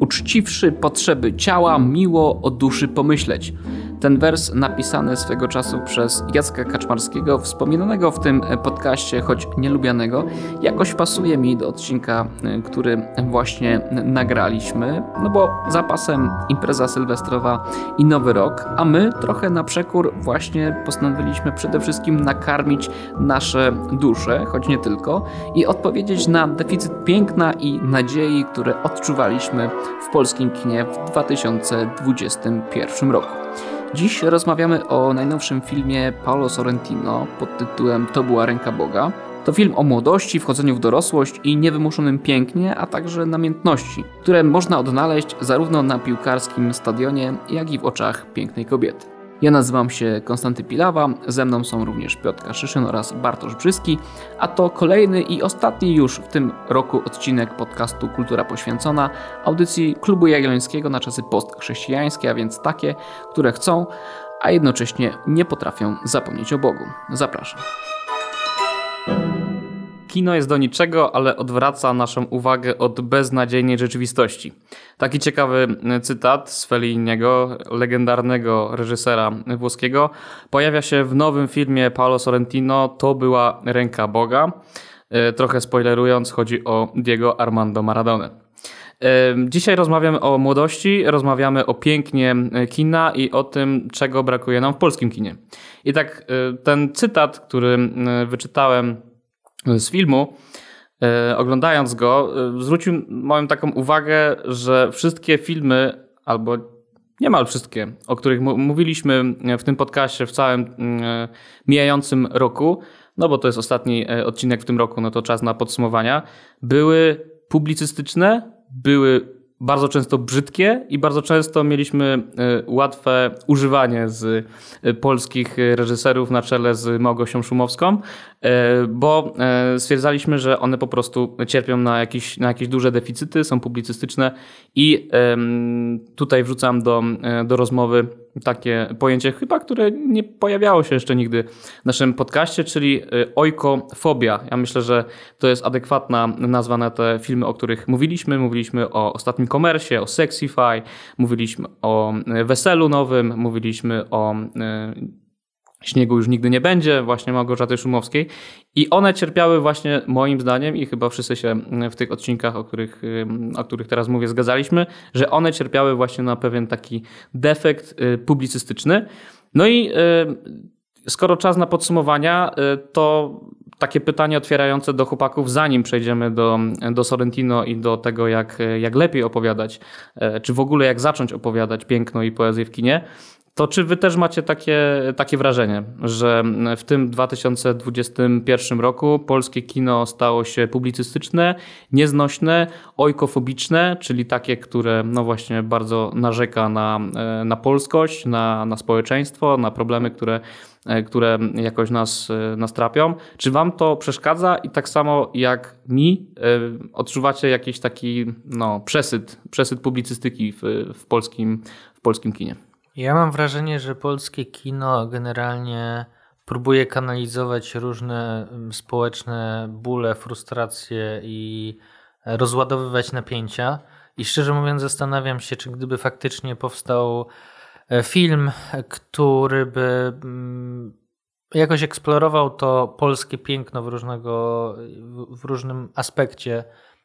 Uczciwszy potrzeby ciała, miło o duszy pomyśleć. Ten wers napisany swego czasu przez Jacka Kaczmarskiego, wspominanego w tym podcaście, choć nielubianego, jakoś pasuje mi do odcinka, który właśnie nagraliśmy, no bo zapasem impreza sylwestrowa i nowy rok, a my trochę na przekór właśnie postanowiliśmy przede wszystkim nakarmić nasze dusze, choć nie tylko, i odpowiedzieć na deficyt piękna i nadziei, które odczuwaliśmy w polskim kinie w 2021 roku. Dziś rozmawiamy o najnowszym filmie Paolo Sorrentino pod tytułem To była ręka Boga. To film o młodości, wchodzeniu w dorosłość i niewymuszonym pięknie, a także namiętności, które można odnaleźć zarówno na piłkarskim stadionie, jak i w oczach pięknej kobiety. Ja nazywam się Konstanty Pilawa, ze mną są również Piotr Kaszyszyn oraz Bartosz Brzyski, a to kolejny i ostatni już w tym roku odcinek podcastu Kultura Poświęcona, audycji Klubu Jagiellońskiego na czasy postchrześcijańskie, a więc takie, które chcą, a jednocześnie nie potrafią zapomnieć o Bogu. Zapraszam. Kino jest do niczego, ale odwraca naszą uwagę od beznadziejnej rzeczywistości. Taki ciekawy cytat z Felliniego, legendarnego reżysera włoskiego, pojawia się w nowym filmie Paolo Sorrentino To była ręka Boga. E, trochę spoilerując, chodzi o Diego Armando Maradona. E, dzisiaj rozmawiamy o młodości, rozmawiamy o pięknie kina i o tym, czego brakuje nam w polskim kinie. I tak e, ten cytat, który wyczytałem z filmu, e, oglądając go, e, zwrócił moją taką uwagę, że wszystkie filmy, albo niemal wszystkie, o których mówiliśmy w tym podcaście w całym mm, mijającym roku, no bo to jest ostatni e, odcinek w tym roku, no to czas na podsumowania, były publicystyczne, były bardzo często brzydkie i bardzo często mieliśmy e, łatwe używanie z e, polskich reżyserów na czele z Małgosią Szumowską, e, bo stwierdzaliśmy, że one po prostu cierpią na jakieś, na jakieś duże deficyty, są publicystyczne i tutaj wrzucam do, do rozmowy takie pojęcie chyba, które nie pojawiało się jeszcze nigdy w naszym podcaście, czyli y, ojkofobia. Ja myślę, że to jest adekwatna nazwa na te filmy, o których mówiliśmy. Mówiliśmy o ostatnim komersie, o Sexify, mówiliśmy o y, weselu nowym, mówiliśmy o y, śniegu już nigdy nie będzie, właśnie Małgorzaty Szumowskiej. I one cierpiały właśnie moim zdaniem i chyba wszyscy się w tych odcinkach, o których, o których teraz mówię, zgadzaliśmy, że one cierpiały właśnie na pewien taki defekt y, publicystyczny. No i y, skoro czas na podsumowania, y, to takie pytanie otwierające do chłopaków, zanim przejdziemy do, do Sorrentino i do tego, jak, jak lepiej opowiadać, czy w ogóle jak zacząć opowiadać piękno i poezję w kinie, to czy wy też macie takie, takie wrażenie, że w tym 2021 roku polskie kino stało się publicystyczne, nieznośne, ojkofobiczne, czyli takie, które no właśnie bardzo narzeka na, na polskość, na, na społeczeństwo, na problemy, które, które jakoś nas, nas trapią. Czy wam to przeszkadza i tak samo jak mi odczuwacie jakiś taki no, przesyt, przesyt publicystyki w, w, polskim, w polskim kinie? Ja mam wrażenie, że polskie kino generalnie próbuje kanalizować różne mm, społeczne bóle, frustracje i rozładowywać napięcia. I szczerze mówiąc, zastanawiam się, czy gdyby faktycznie powstał e, film, który by mm, jakoś eksplorował to polskie piękno w, różnego, w różnym aspekcie,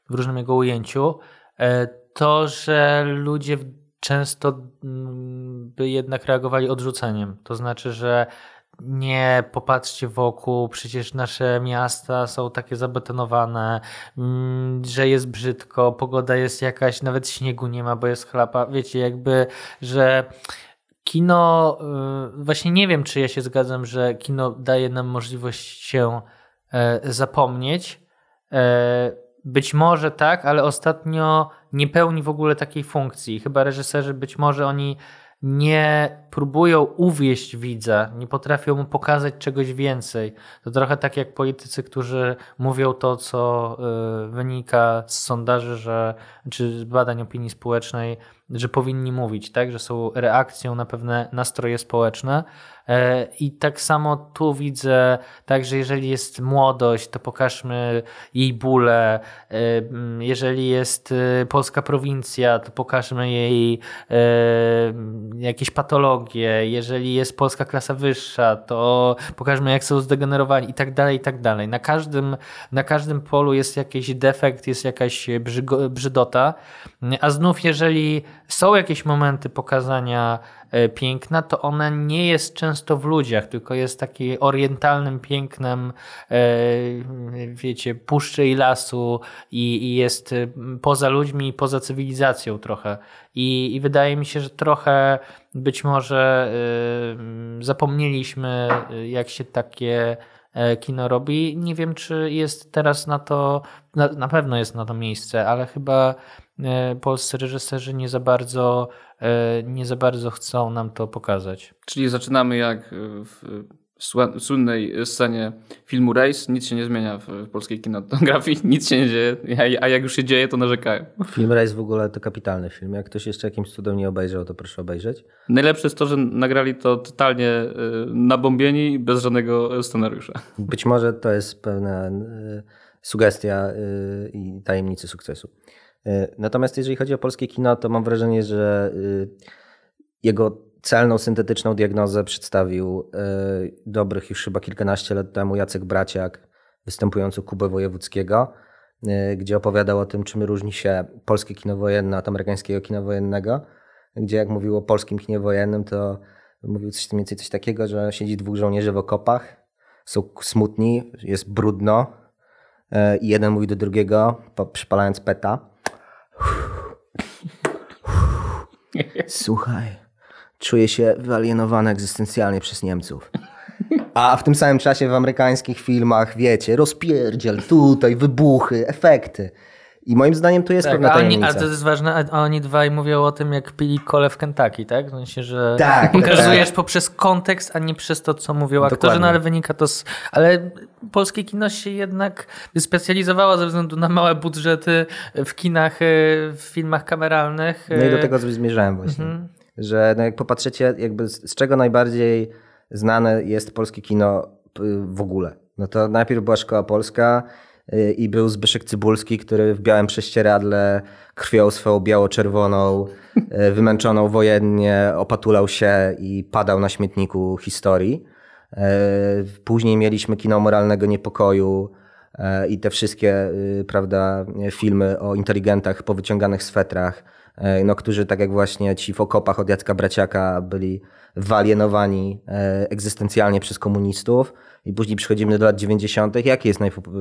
w różnym jego ujęciu, e, to, że ludzie często mm, by jednak reagowali odrzuceniem. To znaczy, że nie popatrzcie wokół, przecież nasze miasta są takie zabetonowane, mm, że jest brzydko, pogoda jest jakaś, nawet śniegu nie ma, bo jest chlapa. Wiecie, jakby, że kino, y, właśnie nie wiem, czy ja się zgadzam, że kino daje nam możliwość się e, zapomnieć. E, być może tak, ale ostatnio nie pełni w ogóle takiej funkcji. Chyba reżyserzy być może oni nie próbują uwieść widza, nie potrafią mu pokazać czegoś więcej. To trochę tak jak politycy, którzy mówią to, co y, wynika z sondaży, że, czy z badań opinii społecznej, że powinni mówić, tak? że są reakcją na pewne nastroje społeczne. E, I tak samo tu widzę, tak, że jeżeli jest młodość, to pokażmy jej bóle. E, jeżeli jest e, polska prowincja, to pokażmy jej jakieś patologie. Jeżeli jest polska klasa wyższa, to pokażmy, jak są zdegenerowani i tak dalej, i tak dalej. Na każdym, na każdym polu jest jakiś defekt, jest jakaś brzydota. A znów, jeżeli są jakieś momenty pokazania E, piękna, to ona nie jest często w ludziach, tylko jest takim orientalnym pięknem, e, wiecie, puszczy i lasu i, i jest e, poza ludźmi i poza cywilizacją trochę. I, I wydaje mi się, że trochę być może zapomnieliśmy, jak się takie kino robi. Nie wiem, czy jest teraz na to, na, na pewno jest na to miejsce, ale chyba polscy reżyserzy nie za bardzo E, nie za bardzo chcą nam to pokazać. Czyli zaczynamy jak w słynnej scenie filmu Race. Nic się nie zmienia w polskiej kinematografii, nic się nie dzieje, a jak już się dzieje, to narzekają. Film Race w ogóle to kapitalny film. Jak ktoś jeszcze jakimś cudem nie obejrzał, to proszę obejrzeć. Najlepsze jest to, że nagrali to totalnie e, nabombieni, bez żadnego scenariusza. Być może to jest pewna e, sugestia i tajemnicy sukcesu. E, natomiast jeżeli chodzi o polskie kino, to mam wrażenie, że y, jego celną, syntetyczną diagnozę przedstawił e, dobrych już chyba kilkanaście lat temu Jacek Braciak, występujący Kubę Wojewódzkiego, e, gdzie opowiadał o tym, czym różni się polskie kino wojenne od amerykańskiego kina wojennego, gdzie jak mówił o polskim kinie wojennym, to mówił coś mniej więcej coś takiego, że siedzi dwóch żołnierzy w okopach, są smutni, jest brudno i jeden mówi do drugiego, przypalając peta, Słuchaj, czuję się wyalienowany egzystencjalnie przez Niemców. A w tym samym czasie w amerykańskich filmach, wiecie, rozpierdziel, tutaj wybuchy, efekty. I moim zdaniem to jest tak, pewna tajemnica. A to jest ważne, a oni dwaj mówią o tym, jak pili kole w Kentucky, tak? W sensie, że tak, pokazujesz tak. poprzez kontekst, a nie przez to, co mówią aktorzy, no ale wynika to z... Ale polskie kino się jednak specjalizowało ze względu na małe budżety w kinach, e, w filmach kameralnych. No i do e, tego zmierzałem właśnie. Mhm. Że no jak popatrzycie, jakby z czego najbardziej znane jest polskie kino w ogóle. No to najpierw była szkoła polska, i był Zbyszek Cybulski, który w białym prześcieradle krwią swoją biało-czerwoną, e, wymęczoną wojennie, opatulał się i padał na śmietniku historii. E, później mieliśmy kino moralnego niepokoju i te wszystkie prawda, filmy o inteligentach powyciąganych swetrach, no, którzy tak jak właśnie ci w okopach od Jacka Braciaka byli wyalienowani egzystencjalnie przez komunistów i później przechodzimy do lat 90. Jaki jest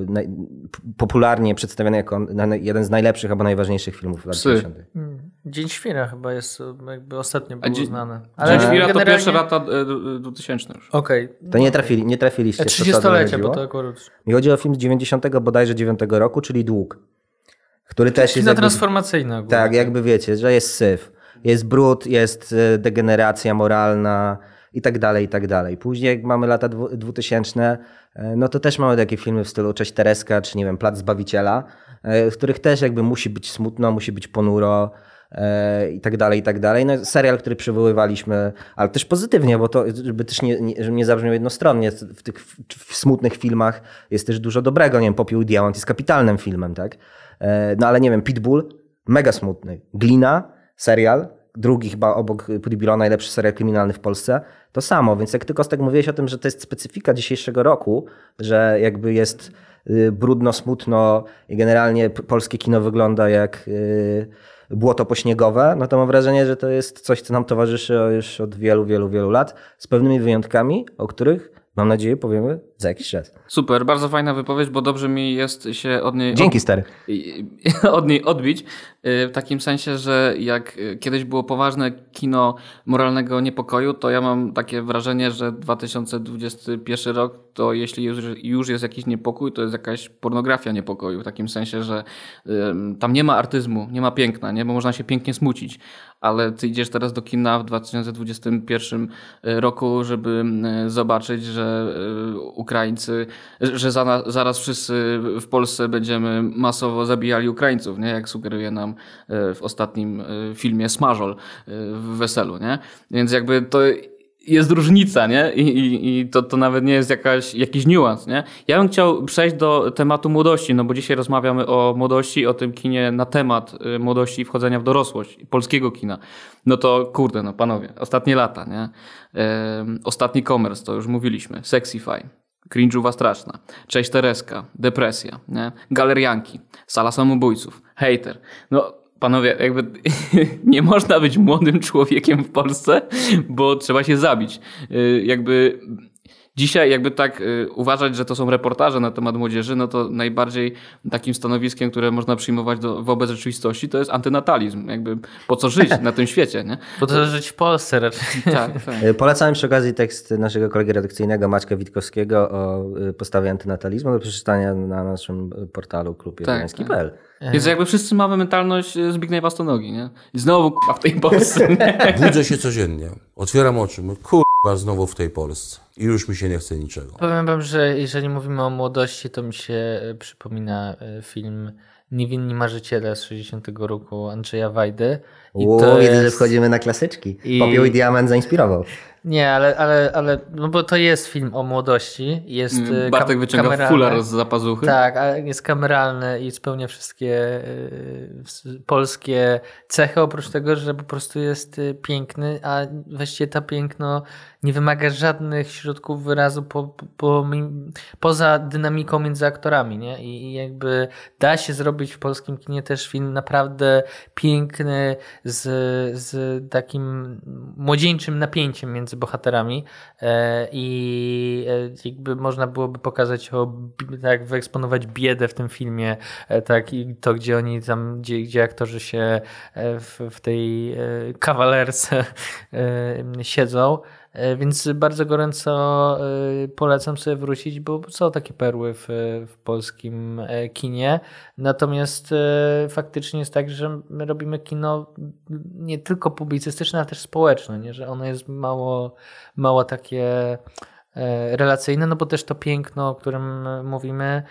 najpopularnie przedstawiany jako jeden z najlepszych albo najważniejszych filmów lat Psy. 90. Hmm. Dzień Świra chyba jest jakby ostatnio było Dzień, znane. Ale Dzień Świra generalnie... to pierwsze lata 2000 już. Okej. Okay. To nie, trafili, nie trafiliście. 30-lecie, bo to akurat... Mi chodzi o film z 90 bodajże 9 roku, czyli Dług. Który też jest. Jakby, transformacyjne. Tak, jakby wiecie, że jest syf. Jest brud, jest e, degeneracja moralna, i tak dalej, i tak dalej. Później jak mamy lata 2000, e, no to też mamy takie filmy w stylu Cześć Tereska, czy nie wiem, Plac Zbawiciela, e, w których też jakby musi być smutno, musi być ponuro i tak dalej, i tak dalej. No, serial, który przywoływaliśmy, ale też pozytywnie, bo to, żeby też nie, nie, żeby nie zabrzmiał jednostronnie, w tych w, smutnych filmach jest też dużo dobrego, nie wiem, Popiół Diamant jest kapitalnym filmem, tak? No ale nie wiem, Pitbull, mega smutny. Glina, serial, drugi chyba obok Pudibilo najlepszy serial kryminalny w Polsce, to samo. Więc jak ty Kostek mówiłeś o tym, że to jest specyfika dzisiejszego roku, że jakby jest y, brudno, smutno i generalnie polskie kino wygląda jak y, błoto pośniegowe, no to mam wrażenie, że to jest coś, co nam towarzyszy już od wielu, wielu, wielu lat, z pewnymi wyjątkami, o których mam nadzieję powiemy za jakiś czas. Super, bardzo fajna wypowiedź, bo dobrze mi jest się od niej... Dzięki stary. Od niej odbić, y, w takim sensie, że jak kiedyś było poważne kino moralnego niepokoju, to ja mam takie wrażenie, że 2021 rok to jeśli już, już jest jakiś niepokój, to jest jakaś pornografia niepokoju, w takim sensie, że tam nie ma artyzmu, nie ma piękna, nie? bo można się pięknie smucić, ale ty idziesz teraz do kina w 2021 roku, żeby zobaczyć, że Ukraińcy, że za, zaraz wszyscy w Polsce będziemy masowo zabijali Ukraińców, nie? jak sugeruje nam e, w ostatnim e, filmie Smażol w Weselu. Nie? Więc jakby to jest różnica, nie? I, i, i to, to nawet nie jest jakaś, jakiś niuans, nie? Ja bym chciał przejść do tematu młodości, no bo dzisiaj rozmawiamy o młodości, o tym kinie na temat y, młodości i wchodzenia w dorosłość, polskiego kina. No to kurde, no panowie, ostatnie lata, nie? ostatni commerce, to już mówiliśmy, Sexify, cringe'uwa straszna, Cześć Tereska, Depresja, nie? Galerianki, Sala Samobójców, Hater. No panowie, jakby nie można być młodym człowiekiem w Polsce, bo trzeba się zabić. Y, jakby Dzisiaj jakby tak y, uważać, że to są reportaże na temat młodzieży, no to najbardziej takim stanowiskiem, które można przyjmować do, wobec rzeczywistości, to jest antynatalizm. Jakby po co żyć na tym świecie, nie? Po co żyć w Polsce raczej. Tak, tak. Y, polecałem przy okazji tekst naszego kolegi redakcyjnego Maćka Witkowskiego o y, postawie antynatalizmu do przeczytania na naszym portalu klubie.pl. Tak, Więc jakby wszyscy mamy mentalność Zbigniewa Stonogi, nie? I znowu k***a w tej Polsce. Budzę się codziennie, otwieram oczy, mówię, kur znowu w tej Polsce i już mi się nie chce niczego. Powiem wam, że jeżeli mówimy o młodości, to mi się e, przypomina e, film Niewinni Marzyciele z 60 roku Andrzeja Wajdy. I o, to widzę, jest... że wchodzimy na klasyczki. I... Popiół i diament zainspirował. Nie, ale, ale, ale no bo to jest film o młodości. Jest mm, e, Bartek wyciąga kameralny. fular z zapazuchy. Tak, ale jest kameralny i spełnia wszystkie y, polskie cechy, oprócz tego, że po prostu jest y, piękny, a właściwie to piękno nie wymaga żadnych środków wyrazu po, po, poza dynamiką między aktorami, nie? I, I jakby da się zrobić w polskim kinie też film naprawdę piękny, z, z takim młodzieńczym napięciem między bohaterami e, i e, jakby można byłoby pokazać, o, tak wyeksponować biedę w tym filmie, e, tak, i to, gdzie oni tam, gdzie, gdzie aktorzy się w, w tej kawalerce siedzą. E, więc bardzo gorąco e, polecam sobie wrócić, bo są takie perły w, w polskim e, kinie. Natomiast faktycznie jest tak, że my robimy kino nie tylko publicystyczne, ale też społeczne, nie? że ono jest mało, mało takie relacyjne, no bo też to piękno, o którym mówimy,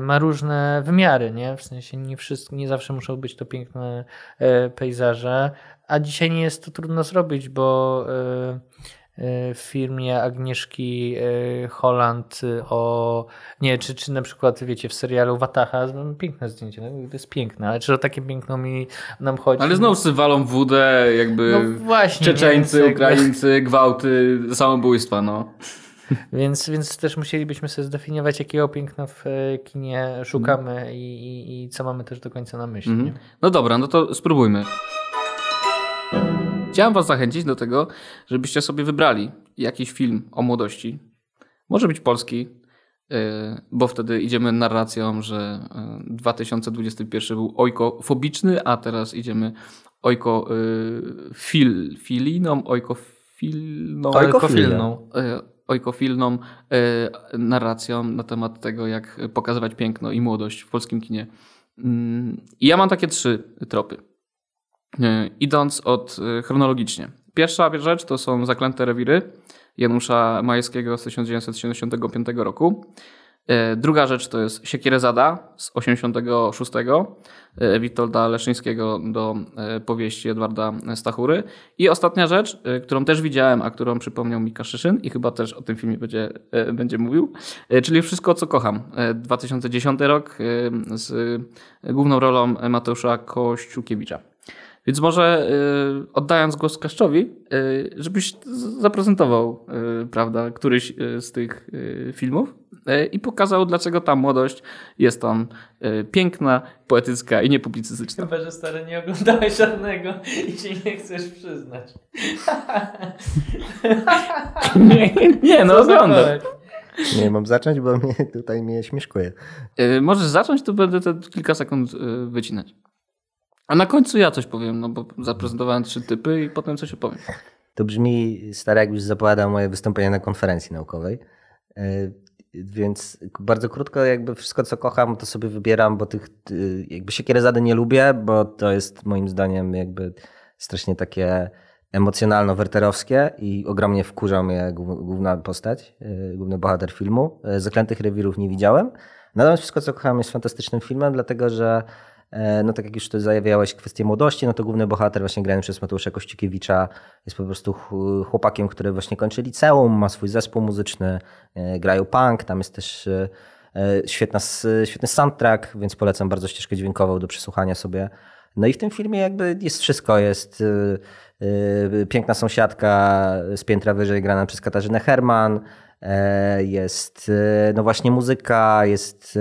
ma różne wymiary, nie? W sensie nie, wszystko, nie zawsze muszą być to piękne pejzaże, a dzisiaj nie jest to trudno zrobić, bo w firmie Agnieszki e, Holland o, nie, czy, czy na przykład, wiecie, w serialu Wataha, no, piękne zdjęcie, no, to jest piękne, ale czy o takie piękno mi nam chodzi? Ale znowu sobie walą wódę, jakby no właśnie, Czeczeńcy, Ukraińcy, gwałty, samobójstwa, no. Więc, więc też musielibyśmy sobie zdefiniować, jakiego piękna w e, kinie szukamy mm. i, i, i, co mamy też do końca na myśli. Mm. No dobra, no to spróbujmy. Chciałem Was zachęcić do tego, żebyście sobie wybrali jakiś film o młodości. Może być polski, y, bo wtedy idziemy narracją, że 2021 y, był ojkofobiczny, a teraz idziemy ojkofiliną, ojkofilną, ojkofilną, ojkofilną narracją na temat tego, jak pokazywać piękno i młodość w polskim kinie. Mm, I ja mam takie trzy tropy. E, idąc od e, chronologicznie. Pierwsza rzecz to są Zaklęte rewiry Janusza Majewskiego z 1975 roku. E, druga rzecz to jest Siekierezada z 86 Witolda Leszyńskiego do powieści Edwarda Stachury. I ostatnia rzecz, którą też widziałem, a którą przypomniał mi Kaszyszyn i chyba też o tym filmie będzie, będzie mówił, czyli Wszystko, co kocham. 2010 rok z główną rolą Mateusza Kościukiewicza. Więc może y, oddając głos Kaszczowi, y, żebyś zaprezentował, y, prawda, któryś y, z tych y, filmów y, i pokazał, dlaczego ta młodość jest tam piękna, poetycka i niepublicystyczna. Chyba, że stary nie oglądałeś żadnego i się nie chcesz przyznać. nie, nie, no oglądam. Nie mam zacząć, bo mnie tutaj mnie śmieszkuje. możesz zacząć, to będę te kilka sekund wycinać. A na końcu ja coś powiem, no bo zaprezentowałem trzy typy i potem coś opowiem. To brzmi, stary, jakbyś zapowiadał moje wystąpienie na konferencji naukowej. E, więc bardzo krótko, jakby wszystko, co kocham, to sobie wybieram, bo tych, jakby siekierezady nie lubię, bo to jest moim zdaniem jakby strasznie takie emocjonalno-werterowskie i ogromnie wkurzał mnie główna postać, główny bohater filmu. Zaklętych rewirów nie widziałem. Natomiast Wszystko, co kocham jest fantastycznym filmem, dlatego że E, no tak jak już tu zajawiałeś kwestię młodości, no to główny bohater właśnie grany przez Mateusza Kościukiewicza jest po prostu chłopakiem, który właśnie kończy liceum, ma swój zespół muzyczny, e, grają punk, tam jest też e, świetna, świetny soundtrack, więc polecam bardzo ścieżkę dźwiękową do przesłuchania sobie. No i w tym filmie jakby jest wszystko, jest piękna sąsiadka z piętra wyżej grana przez Katarzynę Herman, jest no właśnie muzyka, jest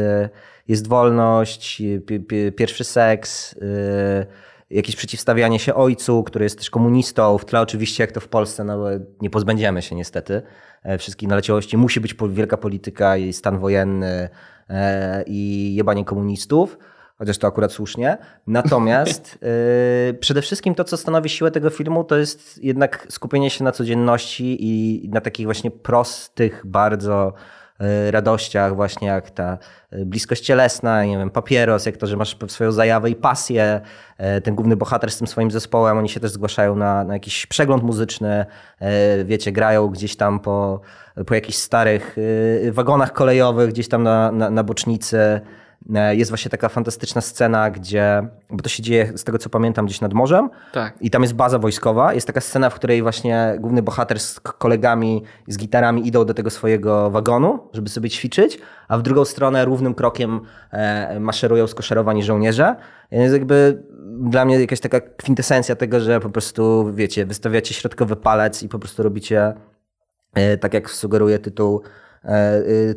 jest wolność, pierwszy seks, y, jakieś przeciwstawianie się ojcu, który jest też komunistą. W tle oczywiście, jak to w Polsce, no, nie pozbędziemy się niestety e, wszystkich naleciałości. Musi być wielka polityka i stan wojenny e, i jebanie komunistów chociaż to akurat słusznie. Natomiast yy, przede wszystkim to, co stanowi siłę tego filmu, to jest jednak skupienie się na codzienności i na takich właśnie prostych, bardzo radościach, właśnie jak ta e, bliskość cielesna, nie wiem, papieros, jak to, że masz swoją zajawę i pasję. E, ten główny bohater z tym swoim zespołem, oni się też zgłaszają na, na jakiś przegląd muzyczny, wiecie, grają gdzieś tam po, po jakichś starych wagonach kolejowych, gdzieś tam na, na, na bocznicy. E, jest właśnie taka fantastyczna scena, gdzie, bo to się dzieje z tego co pamiętam gdzieś nad morzem tak. i tam jest baza wojskowa. Jest taka scena, w której właśnie główny bohater z kolegami, z gitarami idą do tego swojego wagonu, żeby sobie ćwiczyć, a w drugą stronę równym krokiem e, maszerują skoszarowani żołnierze. Jest jakby dla mnie jakaś taka kwintesencja tego, że po prostu, wiecie, wystawiacie środkowy palec i po prostu robicie e, tak jak sugeruje tytuł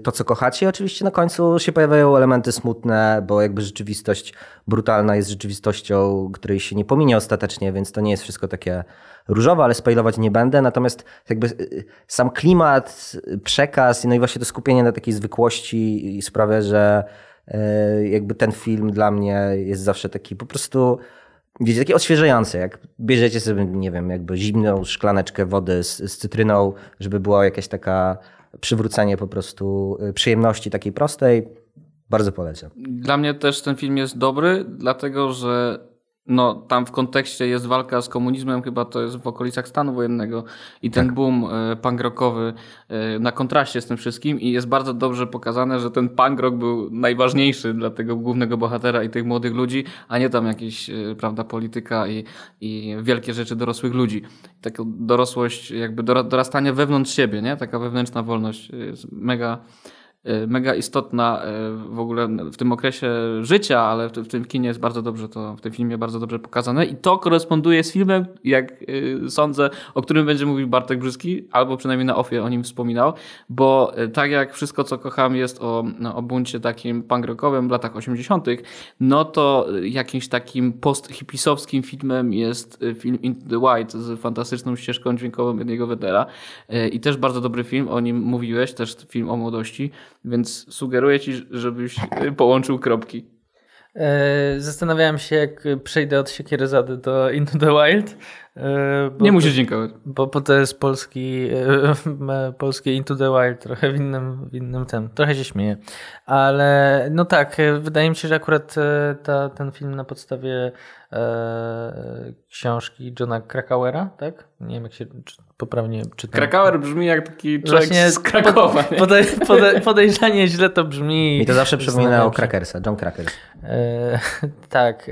to, co kochacie. Oczywiście na końcu się pojawiają elementy smutne, bo jakby rzeczywistość brutalna jest rzeczywistością, której się nie pominie ostatecznie, więc to nie jest wszystko takie różowe, ale spoilować nie będę. Natomiast jakby y, sam klimat, przekaz, no i właśnie to skupienie na takiej zwykłości sprawia, że e, jakby ten film dla mnie jest zawsze taki po prostu wiecie, taki odświeżający, jak bierzecie sobie, nie wiem, jakby zimną szklaneczkę wody z, z cytryną, żeby była jakaś taka przywrócenie po prostu y, przyjemności takiej prostej. Bardzo polecam. Dla mnie też ten film jest dobry, dlatego że no, tam w kontekście jest walka z komunizmem, chyba to jest w okolicach stanu wojennego i ten tak. boom e, punk rockowy e, na kontraście z tym wszystkim i jest bardzo dobrze pokazane, że ten punk rock był najważniejszy dla tego głównego bohatera i tych młodych ludzi, a nie tam jakieś, e, prawda, polityka i, i wielkie rzeczy dorosłych ludzi. Taka dorosłość, jakby dorastanie wewnątrz siebie, nie? Taka wewnętrzna wolność jest mega mega istotna y, w ogóle w tym okresie życia, ale w tym kinie jest bardzo dobrze to, w tym filmie bardzo dobrze pokazane i to koresponduje z filmem, jak y, sądzę, o którym będzie mówił Bartek Brzyski, albo przynajmniej na ofie o nim wspominał, bo tak jak wszystko, co kocham jest o, no, o buncie takim punk rockowym w latach 80., no to jakimś takim post-hipisowskim filmem jest film Into the White z fantastyczną ścieżką dźwiękową jednego Wedera i też bardzo dobry film, o nim mówiłeś, też film o młodości, więc sugeruję ci, żebyś połączył kropki. E, zastanawiałem się, jak przejdę od Siekiery Zady do Into the Wild. E, nie musisz dziękować. Bo, bo to jest polski, e, polskie Into the Wild, trochę w innym, w innym tym. Trochę się śmieję. Ale no tak, wydaje mi się, że akurat ta, ten film na podstawie e, książki Johna Krakauera, tak? Nie wiem, jak się poprawnie czytam. Krakauer brzmi jak taki człowiek Właśnie z Krakowa. Podej, podej, podejrzanie źle to brzmi. Mi to zawsze przypomina o Krakersa, John Krakers. E, tak.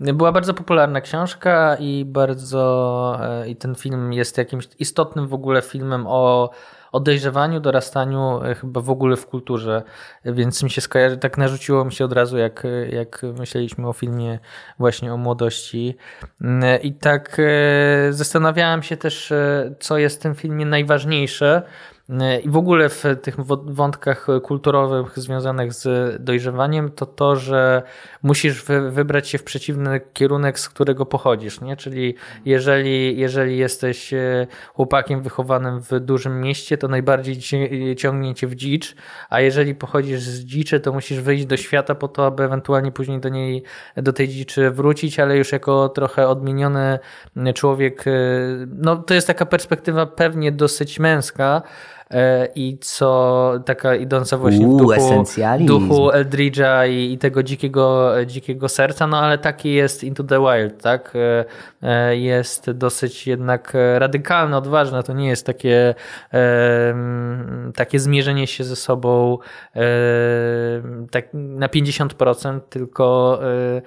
E, była bardzo popularna książka i bardzo e, i ten film jest jakimś istotnym w ogóle filmem o o dojrzewaniu, dorastaniu e, chyba w ogóle w kulturze, więc mi się skojarzy, tak narzuciło mi się od razu, jak, jak myśleliśmy o filmie właśnie o młodości. Mm, I tak e, zastanawiałem się też, e, co jest w tym filmie najważniejsze, i w ogóle w tych wątkach kulturowych związanych z dojrzewaniem, to to, że musisz wybrać się w przeciwny kierunek, z którego pochodzisz. Nie? Czyli jeżeli, jeżeli jesteś e, chłopakiem wychowanym w dużym mieście, to najbardziej ciągnie cię w dzicz, a jeżeli pochodzisz z dziczy, to musisz wyjść do świata po to, aby ewentualnie później do niej, do tej dziczy wrócić, ale już jako trochę odmieniony człowiek. E, no, to jest taka perspektywa pewnie dosyć męska, e, i co taka idąca właśnie w Uuu, duchu, duchu Eldridge'a i, i tego dzikiego, dzikiego serca, no ale taki jest Into the Wild, tak? E, e, Jest dosyć jednak radykalne, odważne, to nie jest takie, e, takie zmierzenie się ze sobą e, tak na 50%, tylko, e,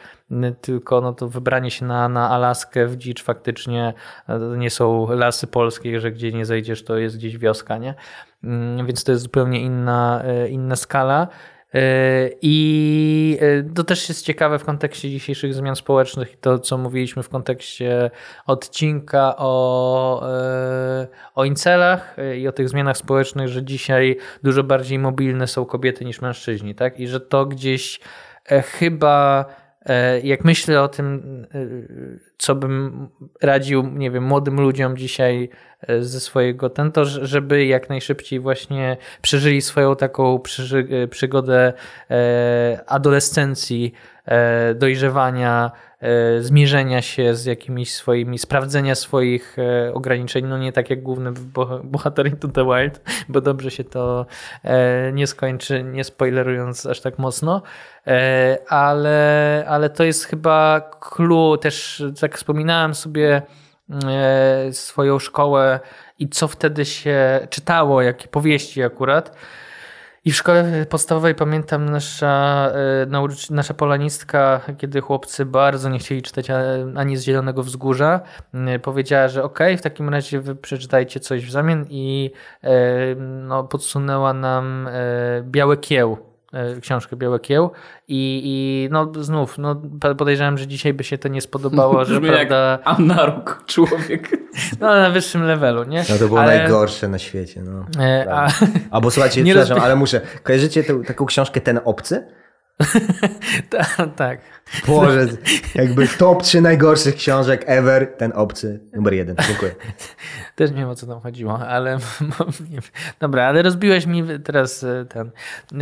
tylko no to wybranie się na, na Alaskę w dzicz faktycznie to nie są lasy polskie, że gdzie nie zejdziesz to jest gdzieś wioska, nie? Mm, Więc to jest zupełnie inna, e, inna skala. I to też jest ciekawe w kontekście dzisiejszych zmian społecznych i to, co mówiliśmy w kontekście odcinka o, o incelach i o tych zmianach społecznych, że dzisiaj dużo bardziej mobilne są kobiety niż mężczyźni, tak? I że to gdzieś e, chyba jak myślę o tym, e, co bym radził, nie wiem, młodym ludziom dzisiaj e, ze swojego ten, to żeby jak najszybciej właśnie przeżyli swoją taką e, przygodę e, adolescencji, e, dojrzewania, e, zmierzenia się z jakimiś swoimi, sprawdzenia swoich e, ograniczeń, no nie tak jak główny bo- bohater Into the Wild, bo dobrze się to e, nie skończy, nie spoilerując aż tak mocno, E, ale, ale to jest chyba clue, też tak wspominałem sobie e, swoją szkołę i co wtedy się czytało, jakie powieści akurat. I w szkole podstawowej pamiętam nasza, e, nauczy- nasza polanistka, kiedy chłopcy bardzo nie chcieli czytać ani z Zielonego Wzgórza, powiedziała, że okej, w takim razie wy przeczytajcie coś w zamian i e, no, podsunęła nam e, Białe Kieł, książkę Białe Kieł i, i no znów, no, podejrzewam, że dzisiaj by się to nie spodobało, że prawda, Anaruk, człowiek. no na wyższym levelu, nie? No to było Ale- najgorsze na świecie. No. E, a, Albo słuchajcie, Nie przepraszam, ale muszę. Kojarzycie tę, taką książkę Ten Obcy? ta, tak. Boże, jakby top 3 najgorszych książek ever, Ten Obcy, numer jeden. Dziękuję. Też nie wiem o co tam chodziło, ale dobra, ale rozbiłeś mi teraz e, ten.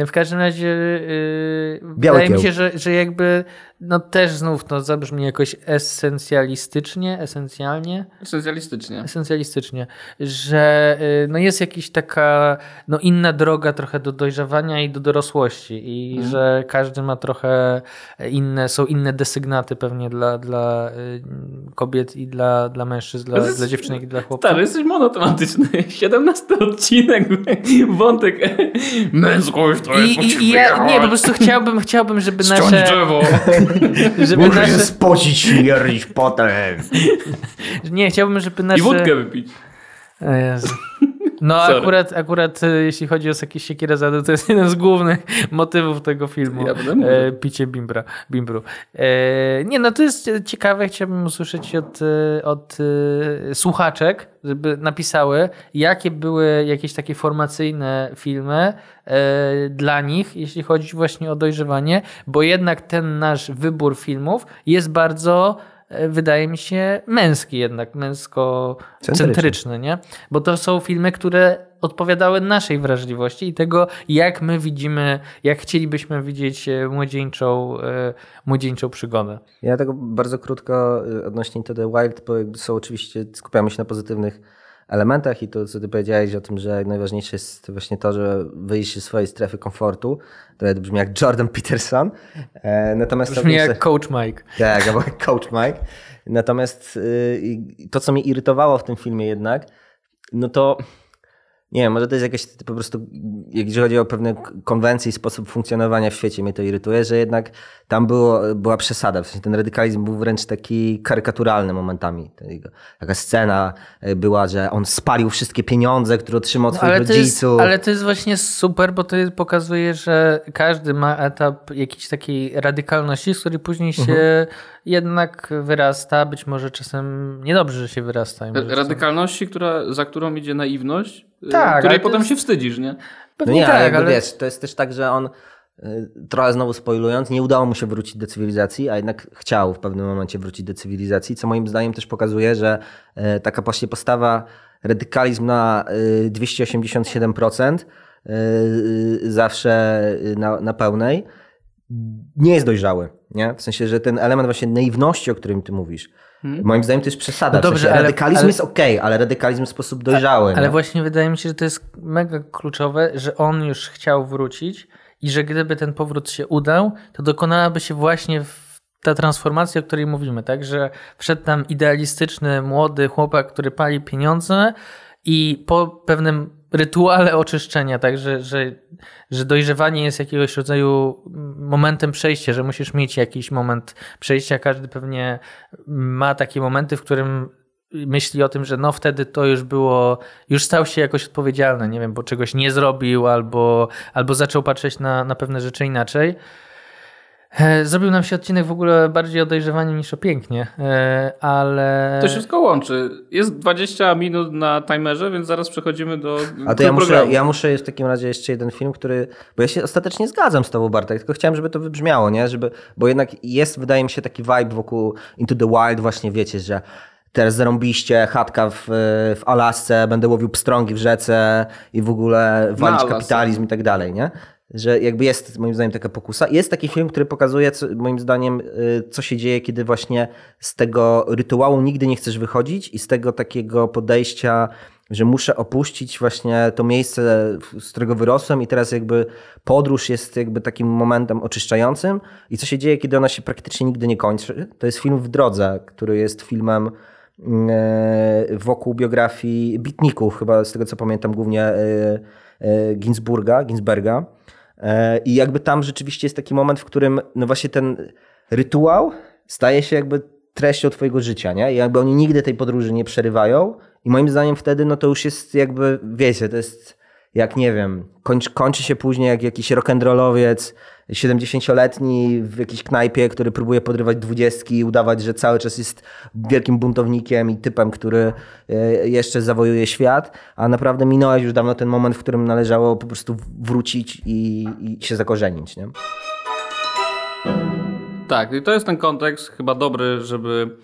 W każdym razie yy, wydaje mi kieł. się, że, że jakby no też znów to zabrzmi jakoś esencjalistycznie, esencjalnie, Esencjalistycznie. esencjalistycznie, że y, no jest jakaś taka no inna droga trochę do dojrzewania i do dorosłości i Mhm. że każdy ma trochę inne, są inne desygnaty pewnie dla, dla y, kobiet i dla, dla mężczyzn, dla, jest- dla dziewczynek i dla chłopców. Stary, jesteś monotematyczny. 17 odcinek, wątek męskość to jest I, i, i ja nie, po prostu chciałbym, chciałbym, żeby Ściąć nasze, drzewo. żeby nasze, spocić, śmierdzić potem. nie, chciałbym, żeby nasze, I wódkę wypić. O Jezu. No Sorry. akurat, akurat e, jeśli chodzi o Saki Siekirazady, to jest jeden z głównych motywów tego filmu. Ja e, picie bimbra, bimbru. E, nie, no to jest ciekawe, chciałbym usłyszeć od, e, od e, słuchaczek, żeby napisały, jakie były jakieś takie formacyjne filmy e, dla nich, jeśli chodzi właśnie o dojrzewanie, bo jednak ten nasz wybór filmów jest bardzo wydaje mi się męski jednak, męsko-centryczny, nie? Bo to są filmy, które odpowiadały naszej wrażliwości i tego, jak my widzimy, jak chcielibyśmy widzieć e, młodzieńczą, e, młodzieńczą przygodę. Ja tego bardzo krótko odnośnie To The Wild, bo są oczywiście, skupiamy się na pozytywnych elementach i to, co ty powiedziałeś o tym, że najważniejsze jest właśnie to, że wyjść ze swojej strefy komfortu. To brzmi jak Jordan Peterson. E, Natomiast Brzmi jak Coach Mike. Tak, albo Coach Mike. Natomiast y, to, co mnie irytowało w tym filmie jednak, no to nie wiem, może to jest jakieś po prostu, jeżeli chodzi o pewne konwencje i sposób funkcjonowania w świecie, mnie to irytuje, że jednak tam było, była przesada. W sensie ten radykalizm był wręcz taki karykaturalny momentami. Taka scena y, była, że on spalił wszystkie pieniądze, które otrzymał od swoich No, ale, to jest, rodziców. ale to jest właśnie super, bo to jest, pokazuje, że każdy ma etap jakiejś takiej radykalności, z której później się Mhm. jednak wyrasta, być może czasem niedobrze, że się wyrasta. czasem- Radykalności, która, za którą idzie naiwność, y, Tak, ale której potem jest- się wstydzisz, nie? No Pewnie nie, ale tak, ale wiesz, to jest też tak, że on y, trochę znowu spoilując, nie udało mu się wrócić do cywilizacji, a jednak chciał w pewnym momencie wrócić do cywilizacji, co moim zdaniem też pokazuje, że y, taka właśnie postawa radykalizm na y, 287% y, zawsze na, na pełnej nie jest dojrzały. Nie? W sensie, że ten element właśnie naiwności, o którym ty mówisz, moim zdaniem to jest przesada. No w dobrze, sensie, ale- radykalizm ale- jest okej, ale radykalizm w sposób dojrzały. Ale nie? właśnie wydaje mi się, że to jest mega kluczowe, że on już chciał wrócić i że gdyby ten powrót się udał, to dokonałaby się właśnie w ta transformacja, o której mówimy, tak? Że wszedł tam idealistyczny, młody chłopak, który pali pieniądze i po pewnym rytuale oczyszczenia, tak? Że, że, że dojrzewanie jest jakiegoś rodzaju momentem przejścia, że musisz mieć jakiś moment przejścia. Każdy pewnie ma takie momenty, w którym myśli o tym, że no wtedy to już było, już stał się jakoś odpowiedzialny, nie wiem, bo czegoś nie zrobił albo, albo zaczął patrzeć na, na pewne rzeczy inaczej. E, Zrobił nam się odcinek w ogóle bardziej o dojrzewaniu niż o pięknie, e, ale... To się wszystko łączy. Jest 20 minut na timerze, więc zaraz przechodzimy do A to ja muszę, programu. ja muszę w takim razie jeszcze jeden film, który. Bo ja się ostatecznie zgadzam z tobą, Bartek, tylko chciałem, żeby to wybrzmiało, nie? Żeby, bo jednak jest, wydaje mi się, taki vibe wokół Into the Wild, właśnie wiecie, że teraz zarąbiście, chatka w, w Alasce, będę łowił pstrągi w rzece i w ogóle walić kapitalizm i tak dalej, nie? Że jakby jest moim zdaniem taka pokusa. Jest taki film, który pokazuje, co, moim zdaniem, y, co się dzieje, kiedy właśnie z tego rytuału nigdy nie chcesz wychodzić i z tego takiego podejścia, że muszę opuścić właśnie to miejsce, z którego wyrosłem i teraz jakby podróż jest jakby takim momentem oczyszczającym i co się dzieje, kiedy ona się praktycznie nigdy nie kończy. To jest film W drodze, który jest filmem e, wokół biografii bitników, chyba z tego co pamiętam głównie e, Ginsburga, Ginsberga. E, I jakby tam rzeczywiście jest taki moment, w którym no właśnie ten rytuał staje się jakby treścią twojego życia, nie? I jakby oni nigdy tej podróży nie przerywają i moim zdaniem wtedy no to już jest jakby, wiecie, to jest jak nie wiem, kończy, kończy się później jak jakiś rock'n'rollowiec 70-letni w jakiejś knajpie, który próbuje podrywać dwudziestki i udawać, że cały czas jest wielkim buntownikiem i typem, który e, jeszcze zawojuje świat, a naprawdę minąłeś już dawno ten moment, w którym należało po prostu wrócić i, i się zakorzenić, nie? Tak, i to jest ten kontekst chyba dobry, żeby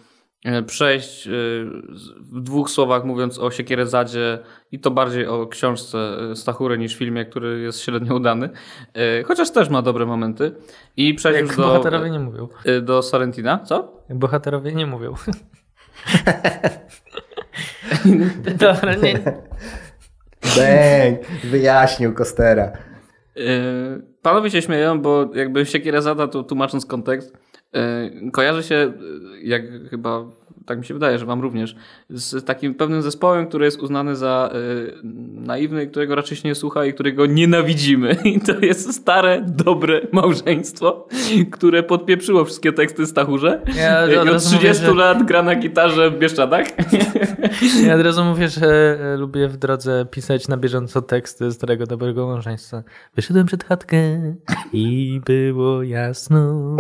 przejść e, w dwóch słowach mówiąc o Siekierezadzie i to bardziej o książce e, Stachury niż filmie, który jest średnio udany, e, chociaż też ma dobre momenty i przejść Jak już do, bohaterowie nie mówią. e, do Sorrentina, co? Jak bohaterowie nie mówią. Dobra, nie, Bang! Wyjaśnił Kostera. Panowie się śmieją, bo jakby Siekierezada, to tłumacząc kontekst, kojarzy się, yy, jak chyba, tak mi się wydaje, że wam również, z takim pewnym zespołem, który jest uznany za yy, naiwny, którego raczej się nie słucha i którego nienawidzimy. I to jest stare, dobre małżeństwo, które podpieprzyło wszystkie teksty Stachurze Ja od i od mówię, 30 że- lat gra na gitarze w Bieszczadach. Ja od razu mówię, że e, lubię w drodze pisać na bieżąco teksty starego dobrego małżeństwa. Wyszedłem przed chatkę i było jasno,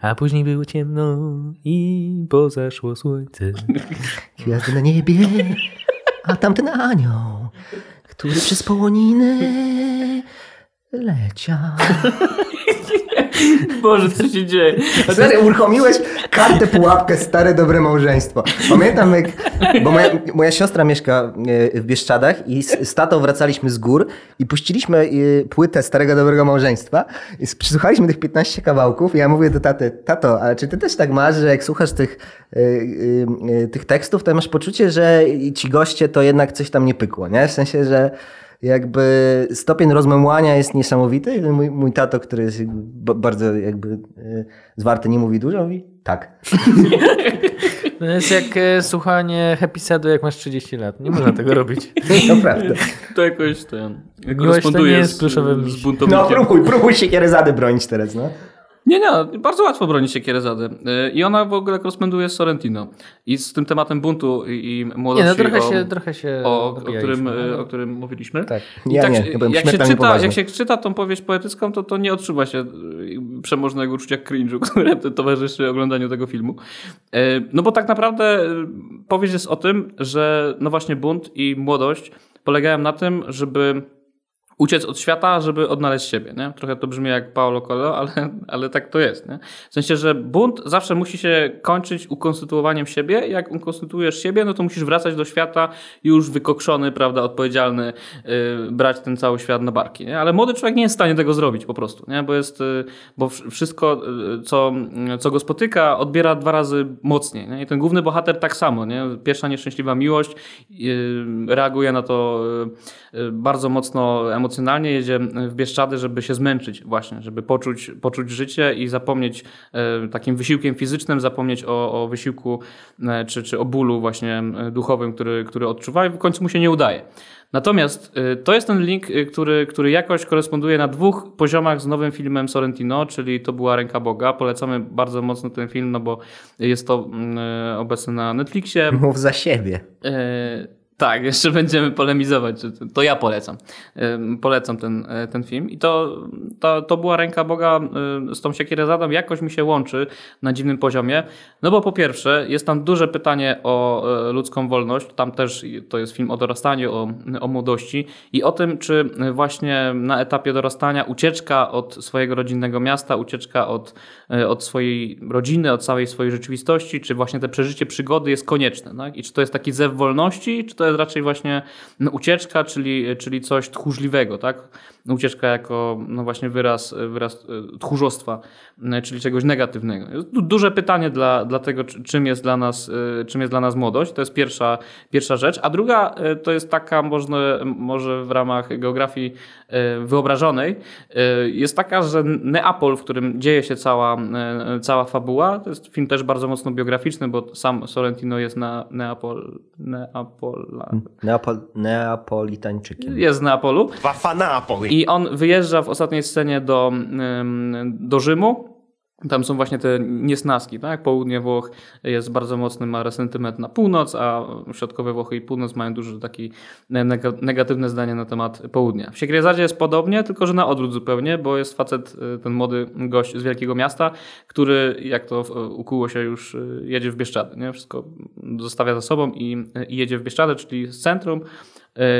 a później było ciemno i pozaszło słońce. Gwiazdy na niebie, a tamten anioł, który przez połoniny leciał. Boże, co się dzieje? Serio, uruchomiłeś kartę pułapkę Stare Dobre Małżeństwo. Pamiętam jak, bo moja, moja siostra mieszka e, w Bieszczadach i z, z tatą wracaliśmy z gór i puściliśmy e, płytę Starego Dobrego Małżeństwa i przysłuchaliśmy tych 15 kawałków i ja mówię do taty, tato, ale czy ty też tak masz, że jak słuchasz tych, e, tych tekstów, to masz poczucie, że ci goście to jednak coś tam nie pykło, nie? W sensie, że jakby stopień rozmemłania jest niesamowity. Mój, mój tato, który jest bardzo jakby e, zwarty, nie mówi dużo, mówi tak. To jest jak e, słuchanie Happy Sadu, jak masz 30 lat. Nie można tego robić. To prawda. To jakoś ten. to nie jest z, pluszowym- z buntownikiem. No próbuj, próbuj się Kierezady bronić teraz, no. Nie, nie, bardzo łatwo broni się Kierezady. I ona w ogóle koresponduje z Sorrentino. I z tym tematem buntu i, i Nie, młodości. no trochę o, się, trochę się o, o, którym, y, ale- o którym mówiliśmy. Tak. Ja tak, nie, jak, się czyta, jak się czyta tą powieść poetycką, to, to nie odczuwa się y, przemożnego uczucia cringe'u, które to- towarzyszy oglądaniu tego filmu. Y, No bo tak naprawdę powieść jest o tym, że no właśnie bunt i młodość polegają na tym, żeby uciec od świata, żeby odnaleźć siebie. Nie? Trochę to brzmi jak Paulo Coelho, ale, ale tak to jest. Nie? W sensie, że bunt zawsze musi się kończyć ukonstytuowaniem siebie. Jak ukonstytuujesz siebie, no to musisz wracać do świata już wykokszony, prawda, odpowiedzialny, yy, brać ten cały świat na barki. Nie? Ale młody człowiek nie jest w stanie tego zrobić po prostu, nie? bo jest, yy, bo wszystko, yy, co, co go spotyka, odbiera dwa razy mocniej. Nie? I ten główny bohater tak samo. Nie? Pierwsza nieszczęśliwa miłość reaguje na to bardzo mocno emocjonalnie, jedzie w Bieszczady, żeby się zmęczyć właśnie, żeby poczuć, poczuć życie i zapomnieć takim wysiłkiem fizycznym, zapomnieć o, o wysiłku czy, czy o bólu właśnie duchowym, który, który odczuwa i w końcu mu się nie udaje. Natomiast y, to jest ten link, y, który, który jakoś koresponduje na dwóch poziomach z nowym filmem Sorrentino, czyli to była Ręka Boga. Polecamy bardzo mocno ten film, no bo jest to mm, y, obecny na Netflixie. Mów za siebie. Tak, jeszcze będziemy polemizować. To ja polecam. Polecam ten, e, ten film. I to, to, to była ręka Boga e, z tą Siekierę jakoś mi się łączy na dziwnym poziomie. No bo po pierwsze, jest tam duże pytanie o e, ludzką wolność. Tam też to jest film o dorastaniu, o, o młodości i o tym, czy właśnie na etapie dorastania ucieczka od swojego rodzinnego miasta, ucieczka od, od swojej rodziny, od całej swojej rzeczywistości, czy właśnie te przeżycie przygody jest konieczne. Tak? I czy to jest taki zew wolności, czy to jest raczej właśnie no, ucieczka, czyli, czyli coś tchórzliwego, tak? Ucieczka jako no właśnie wyraz, wyraz e, tchórzostwa, e, czyli czegoś negatywnego. Duże pytanie dla, dla tego, czym jest dla, nas, e, czym jest dla nas młodość. To jest pierwsza, pierwsza rzecz. A druga to jest taka, można, może w ramach geografii wyobrażonej, jest taka, że Neapol, w którym dzieje się cała, cała fabuła, to jest film też bardzo mocno biograficzny, bo sam Sorrentino jest na Neapol, Neapola. Neapol, Neapolitańczykiem. Jest z Neapolu. Wafa Neapoli. I on wyjeżdża w ostatniej scenie do, do Rzymu. Tam są właśnie te niesnaski, tak? Południe Włoch jest bardzo mocny, ma resentyment na północ, a środkowe Włochy i północ mają duże takie negatywne zdanie na temat południa. W Siekierzadzie jest podobnie, tylko że na odwrót zupełnie, bo jest facet, y, ten młody gość z wielkiego miasta, który, jak to ukuło się już, y, jedzie w Bieszczady, nie? Wszystko zostawia za sobą i, i jedzie w Bieszczady, czyli z centrum, E,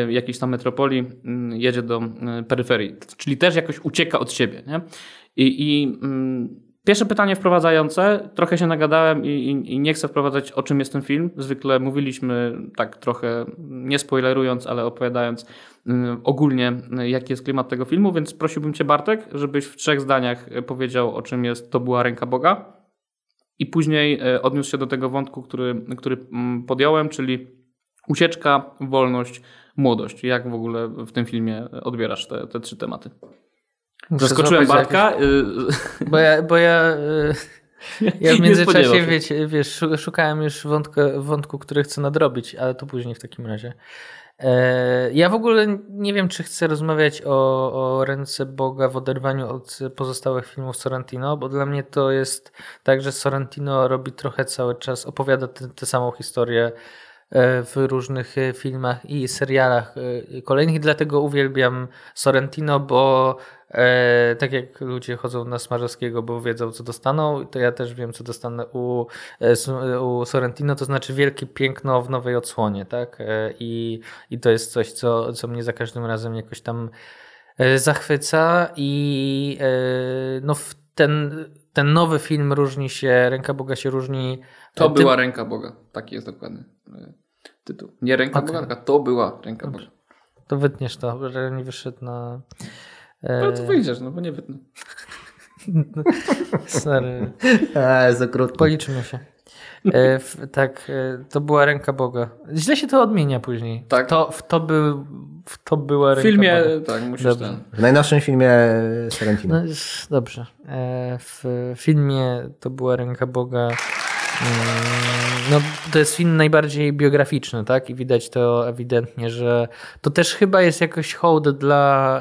jakiejś tam metropolii mm, jedzie do e, peryferii, czyli też jakoś ucieka od siebie. Nie? I, i mm, Pierwsze pytanie wprowadzające. Trochę się nagadałem i, i, i, nie chcę wprowadzać, o czym jest ten film. Zwykle mówiliśmy tak trochę, nie spoilerując, ale opowiadając mm, ogólnie, jaki jest klimat tego filmu, więc prosiłbym Cię, Bartek, żebyś w trzech zdaniach powiedział, o czym jest To była ręka Boga. I później e, odniósł się do tego wątku, który, który podjąłem, czyli ucieczka, wolność, młodość. Jak w ogóle w tym filmie odbierasz te, te trzy tematy? Muszę Zaskoczyłem Bartka. Jakieś... Bo ja, bo ja, ja w międzyczasie wiecie, wiesz, szukałem już wątku, wątku, który chcę nadrobić, ale to później w takim razie. E, ja w ogóle nie wiem, czy chcę rozmawiać o, o ręce Boga w oderwaniu od pozostałych filmów Sorrentino, bo dla mnie to jest tak, że Sorrentino robi trochę cały czas, opowiada tę samą historię w różnych e, filmach i serialach e, kolejnych. Dlatego uwielbiam Sorrentino, bo e, tak jak ludzie chodzą na Smarzowskiego, bo wiedzą, co dostaną, to ja też wiem, co dostanę u, u Sorrentino, to znaczy wielkie piękno w nowej odsłonie, tak? E, i, I to jest coś, co, co mnie za każdym razem jakoś tam zachwyca i e, no ten, ten nowy film różni się, Ręka Boga się różni. To tym... była Ręka Boga, taki jest dokładny tytuł. Nie Ręka okay. Boga, tylko to była Ręka Dobrze. Boga. To wytniesz to, że nie wyszedł na... E... No to wyjdziesz, no bo nie wytnę. Sorry. A, jest okrutny. Policzmy się. E, w, tak, e, to była ręka Boga. Źle się to odmienia później. Tak. To, w, to, był, w to była ręka W filmie, Boga. tak, musisz dobrze. ten. W najnowszym filmie Sorrentino. No, dobrze. E, w filmie to była ręka Boga. No, to jest film najbardziej biograficzny, tak? I widać to ewidentnie, że to też chyba jest jakoś hołd dla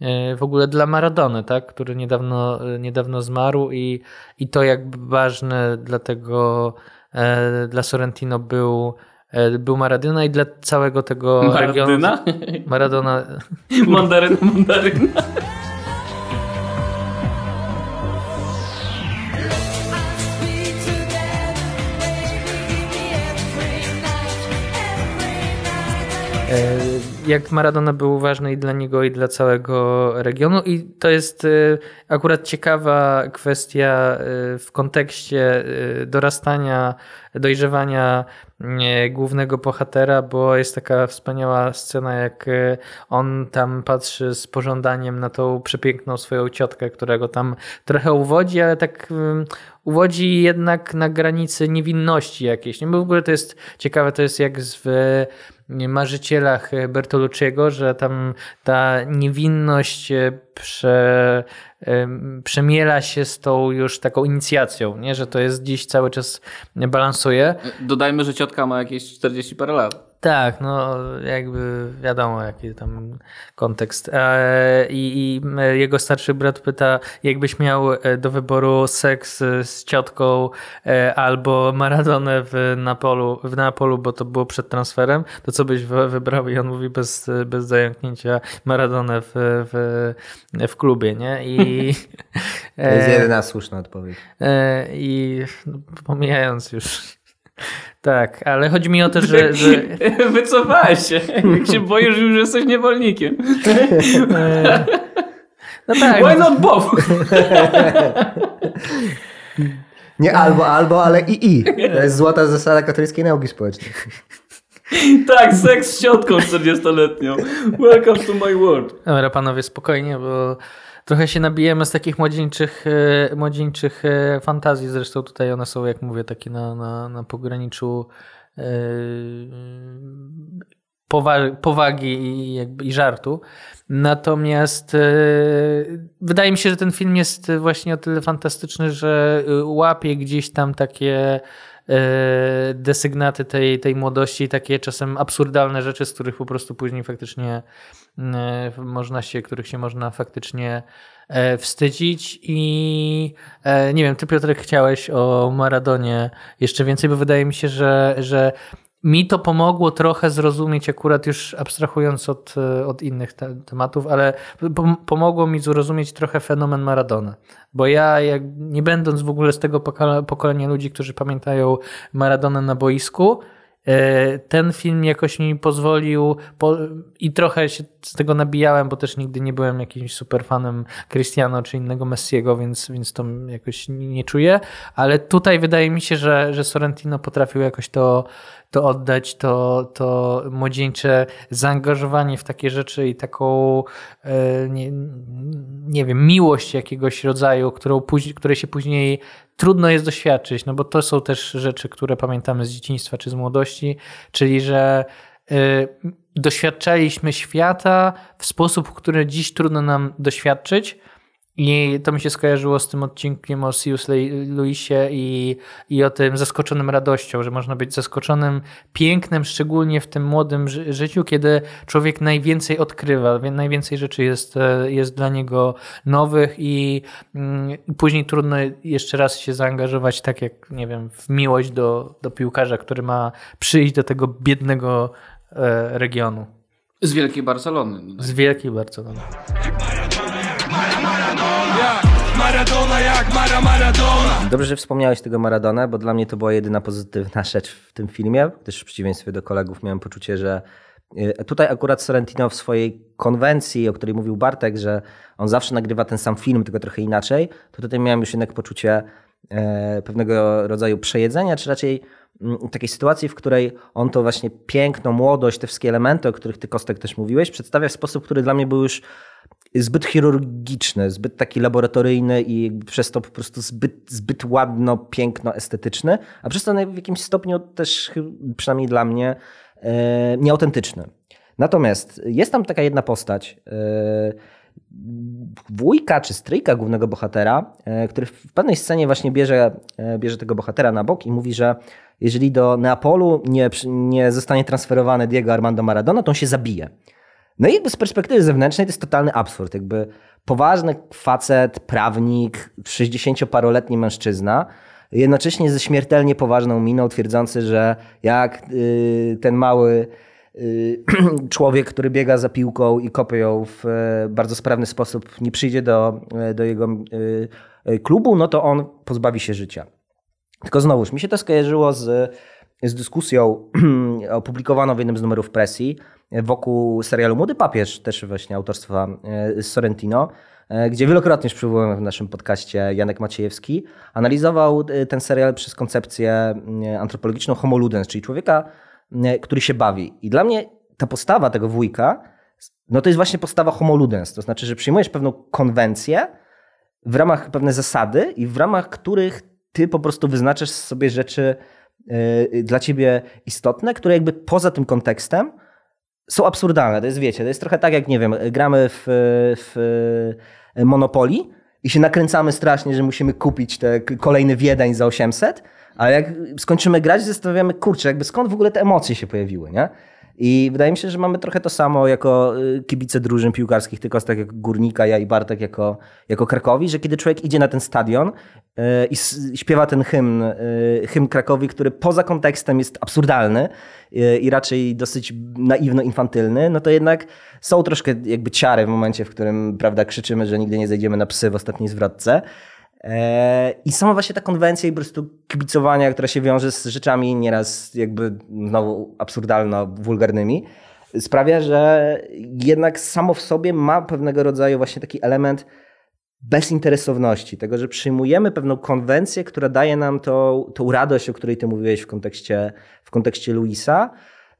y, y, w ogóle dla Maradony, tak? Który niedawno, niedawno zmarł i, i to jak ważne dla tego e, dla Sorrentino był e, był Maradona i dla całego tego Maradyna? regionu. Maradona. Mandaryna, mandaryna. Jak Maradona był ważny i dla niego, i dla całego regionu. I to jest y, akurat ciekawa kwestia y, w kontekście dorastania, dojrzewania głównego bohatera, bo jest taka wspaniała scena, jak on tam patrzy z pożądaniem na tą przepiękną swoją ciotkę, która go tam trochę uwodzi, ale tak y, uwodzi jednak na granicy niewinności jakiejś. Nie? Bo w ogóle to jest ciekawe, to jest jak w marzycielach Bertolucciego, że tam ta niewinność e, prze, em, przemiela się z tą już taką inicjacją, nie? że to jest dziś cały czas balansuje. Dodajmy, że ciotka ma jakieś 40 parę lat. Tak, no jakby wiadomo jaki tam kontekst. E, I, I jego starszy brat pyta, jakbyś miał e, do wyboru seks e, z ciotką e, albo Maradonę w Napolu, w Neapolu, bo to było przed transferem, to co byś wy- wybrał? I on mówi bez, bez zająknięcia Maradonę w, w, w klubie, nie? I, To jest e, jedyna słuszna odpowiedź. e, I pomijając już. Tak, ale chodzi mi o to, że, że Wycofałeś się. Jak się boisz, że już jesteś niewolnikiem. no tak, Why not both? Nie albo, albo, ale i i. To jest złota zasada katolickiej nauki społecznej. tak, seks z ciotką 40-letnią. Welcome to my world. Dobra, panowie, spokojnie, bo trochę się nabijemy z takich młodzieńczych, e, młodzieńczych e, fantazji. Zresztą tutaj one są, jak mówię, takie na, na, na pograniczu e, powa- powagi i, jakby, i żartu. Natomiast wydaje mi się, że ten film jest właśnie o tyle fantastyczny, że łapie gdzieś tam takie desygnaty tej, tej młodości, takie czasem absurdalne rzeczy, z których po prostu później faktycznie e, można się, których się można faktycznie e, wstydzić. I e, nie wiem, ty Piotrek chciałeś o Maradonie jeszcze więcej, bo wydaje mi się, że, że mi to pomogło trochę zrozumieć, akurat już abstrahując od, e, od innych te, tematów, ale pom- pomogło mi zrozumieć trochę fenomen Maradona. Bo ja, jak, nie będąc w ogóle z tego pokolenia ludzi, którzy pamiętają Maradonę na boisku, e, ten film jakoś mi pozwolił po, i trochę się z tego nabijałem, bo też nigdy nie byłem jakimś super fanem Cristiano czy innego Messiego, więc, więc to jakoś nie czuję, ale tutaj wydaje mi się, że, że Sorrentino potrafił jakoś to, to oddać, to, to młodzieńcze zaangażowanie w takie rzeczy i taką e, nie, nie wiem, miłość jakiegoś rodzaju, którą później, której się później trudno jest doświadczyć, no bo to są też rzeczy, które pamiętamy z dzieciństwa czy z młodości, czyli że y, doświadczaliśmy świata w sposób, który dziś trudno nam doświadczyć. I to mi się skojarzyło z tym odcinkiem o C.S. Lewisie i, i o tym zaskoczonym radością, że można być zaskoczonym pięknem, szczególnie w tym młodym ży- życiu, kiedy człowiek najwięcej odkrywa, najwięcej rzeczy jest, e, jest dla niego nowych i mm, później trudno jeszcze raz się zaangażować, tak jak, nie wiem, w miłość do, do piłkarza, który ma przyjść do tego biednego e, regionu. Z Wielkiej Barcelony. Z wielkiej Barcelony. Maradona jak Mara Maradona Dobrze, że wspomniałeś tego Maradona, bo dla mnie to była jedyna pozytywna rzecz w tym filmie, gdyż w przeciwieństwie do kolegów miałem poczucie, że y, tutaj akurat Sorrentino w swojej konwencji, o której mówił Bartek, że on zawsze nagrywa ten sam film, tylko trochę inaczej, to tutaj miałem już jednak poczucie e, pewnego rodzaju przejedzenia, czy raczej mm, takiej sytuacji, w której on to właśnie piękno, młodość, te wszystkie elementy, o których ty Kostek też mówiłeś, przedstawia w sposób, który dla mnie był już zbyt chirurgiczny, zbyt taki laboratoryjny i przez to po prostu zbyt, zbyt ładno, piękno, estetyczny, a przez to w jakimś stopniu też, przynajmniej dla mnie, e, nieautentyczny. Natomiast jest tam taka jedna postać, e, wujka czy stryjka głównego bohatera, e, który w pewnej scenie właśnie bierze, bierze tego bohatera na bok i mówi, że jeżeli do Neapolu nie, nie zostanie transferowany Diego Armando Maradona, to on się zabije. No i jakby z perspektywy zewnętrznej to jest totalny absurd. Jakby poważny facet, prawnik, 60-paroletni mężczyzna, jednocześnie ze śmiertelnie poważną miną, twierdzący, że jak y, ten mały y, człowiek, który biega za piłką i kopie ją w e, bardzo sprawny sposób, nie przyjdzie do, e, do jego y, klubu, no to on pozbawi się życia. Tylko znowuż, mi się to skojarzyło z z dyskusją opublikowaną w jednym z numerów presji wokół serialu Młody Papież, też właśnie autorstwa e, Sorrentino, e, gdzie wielokrotnie już przywołałem w naszym podcaście Janek Maciejewski, analizował e, ten serial przez koncepcję antropologiczną homo ludens, czyli człowieka, który się bawi. I dla mnie ta postawa tego wujka, no to jest właśnie postawa homo ludens, to znaczy, że przyjmujesz pewną konwencję w ramach pewne zasady i w ramach których ty po prostu wyznaczasz sobie rzeczy dla ciebie istotne, które jakby poza tym kontekstem są absurdalne. To jest, wiecie, to jest trochę tak jak, nie wiem, gramy w, w Monopoly i się nakręcamy strasznie, że musimy kupić te kolejny Wiedeń za 800, ale jak skończymy grać, zastanawiamy, kurczę, jakby skąd w ogóle te emocje się pojawiły, nie? I wydaje mi się, że mamy trochę to samo jako y, kibice drużyn piłkarskich, tylko tak jak Górnika, ja i Bartek jako, jako Krakowi, że kiedy człowiek idzie na ten stadion y, i śpiewa ten hymn, y, hymn Krakowi, który poza kontekstem jest absurdalny i raczej dosyć naiwno-infantylny, no to jednak są troszkę jakby ciary w momencie, w którym prawda, krzyczymy, że nigdy nie zejdziemy na psy w ostatniej zwrotce. E, I sama właśnie ta konwencja i po prostu kibicowania, która się wiąże z rzeczami nieraz jakby znowu absurdalno-wulgarnymi, sprawia, że jednak samo w sobie ma pewnego rodzaju właśnie taki element bezinteresowności, tego, że przyjmujemy pewną konwencję, która daje nam tą, tą radość, o której ty mówiłeś w kontekście, w kontekście Luisa.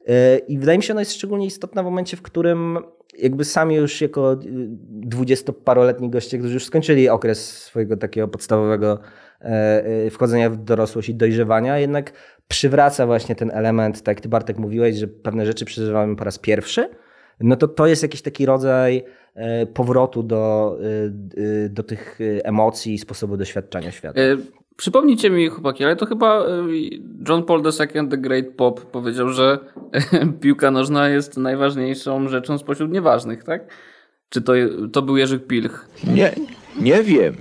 E, I wydaje mi się, ona jest szczególnie istotna w momencie, w którym jakby sami już jako dwudziestoparoletni goście, którzy już skończyli okres swojego takiego podstawowego e, e, wchodzenia w dorosłość i dojrzewania, jednak przywraca właśnie ten element, tak jak ty Bartek mówiłeś, że pewne rzeczy przeżywamy po raz pierwszy, no to to jest jakiś taki rodzaj e, powrotu do, do tych emocji i sposobu doświadczania świata. Przypomnijcie mi, chłopaki, ale to chyba John Paul II The Great Pop powiedział, że piłka nożna jest najważniejszą rzeczą spośród nieważnych, tak? Czy to, to był Jerzy Pilch? Nie, nie wiem.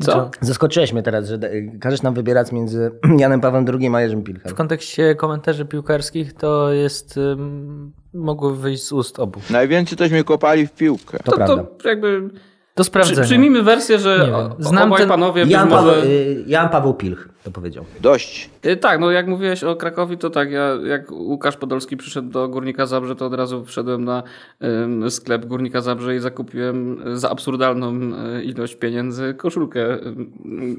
Co? Zaskoczyłeś mnie teraz, że każesz nam wybierać między Janem Pawłem II a Jerzym Pilchem. W kontekście komentarzy piłkarskich to jest... Um, mogło wyjść z ust obu. Najwięcej tośmy kopali w piłkę. To, to prawda. To jakby do sprawdzenia. Przy, przyjmijmy wersję, że Znam obaj ten... panowie Jan, może... Paweł, y, Jan Paweł Pilch to powiedział. Dość. Y, tak, no jak mówiłeś o Krakowi, to tak, ja jak Łukasz Podolski przyszedł do Górnika Zabrze, to od razu wszedłem na um, sklep Górnika Zabrze i zakupiłem za absurdalną e, ilość pieniędzy koszulkę.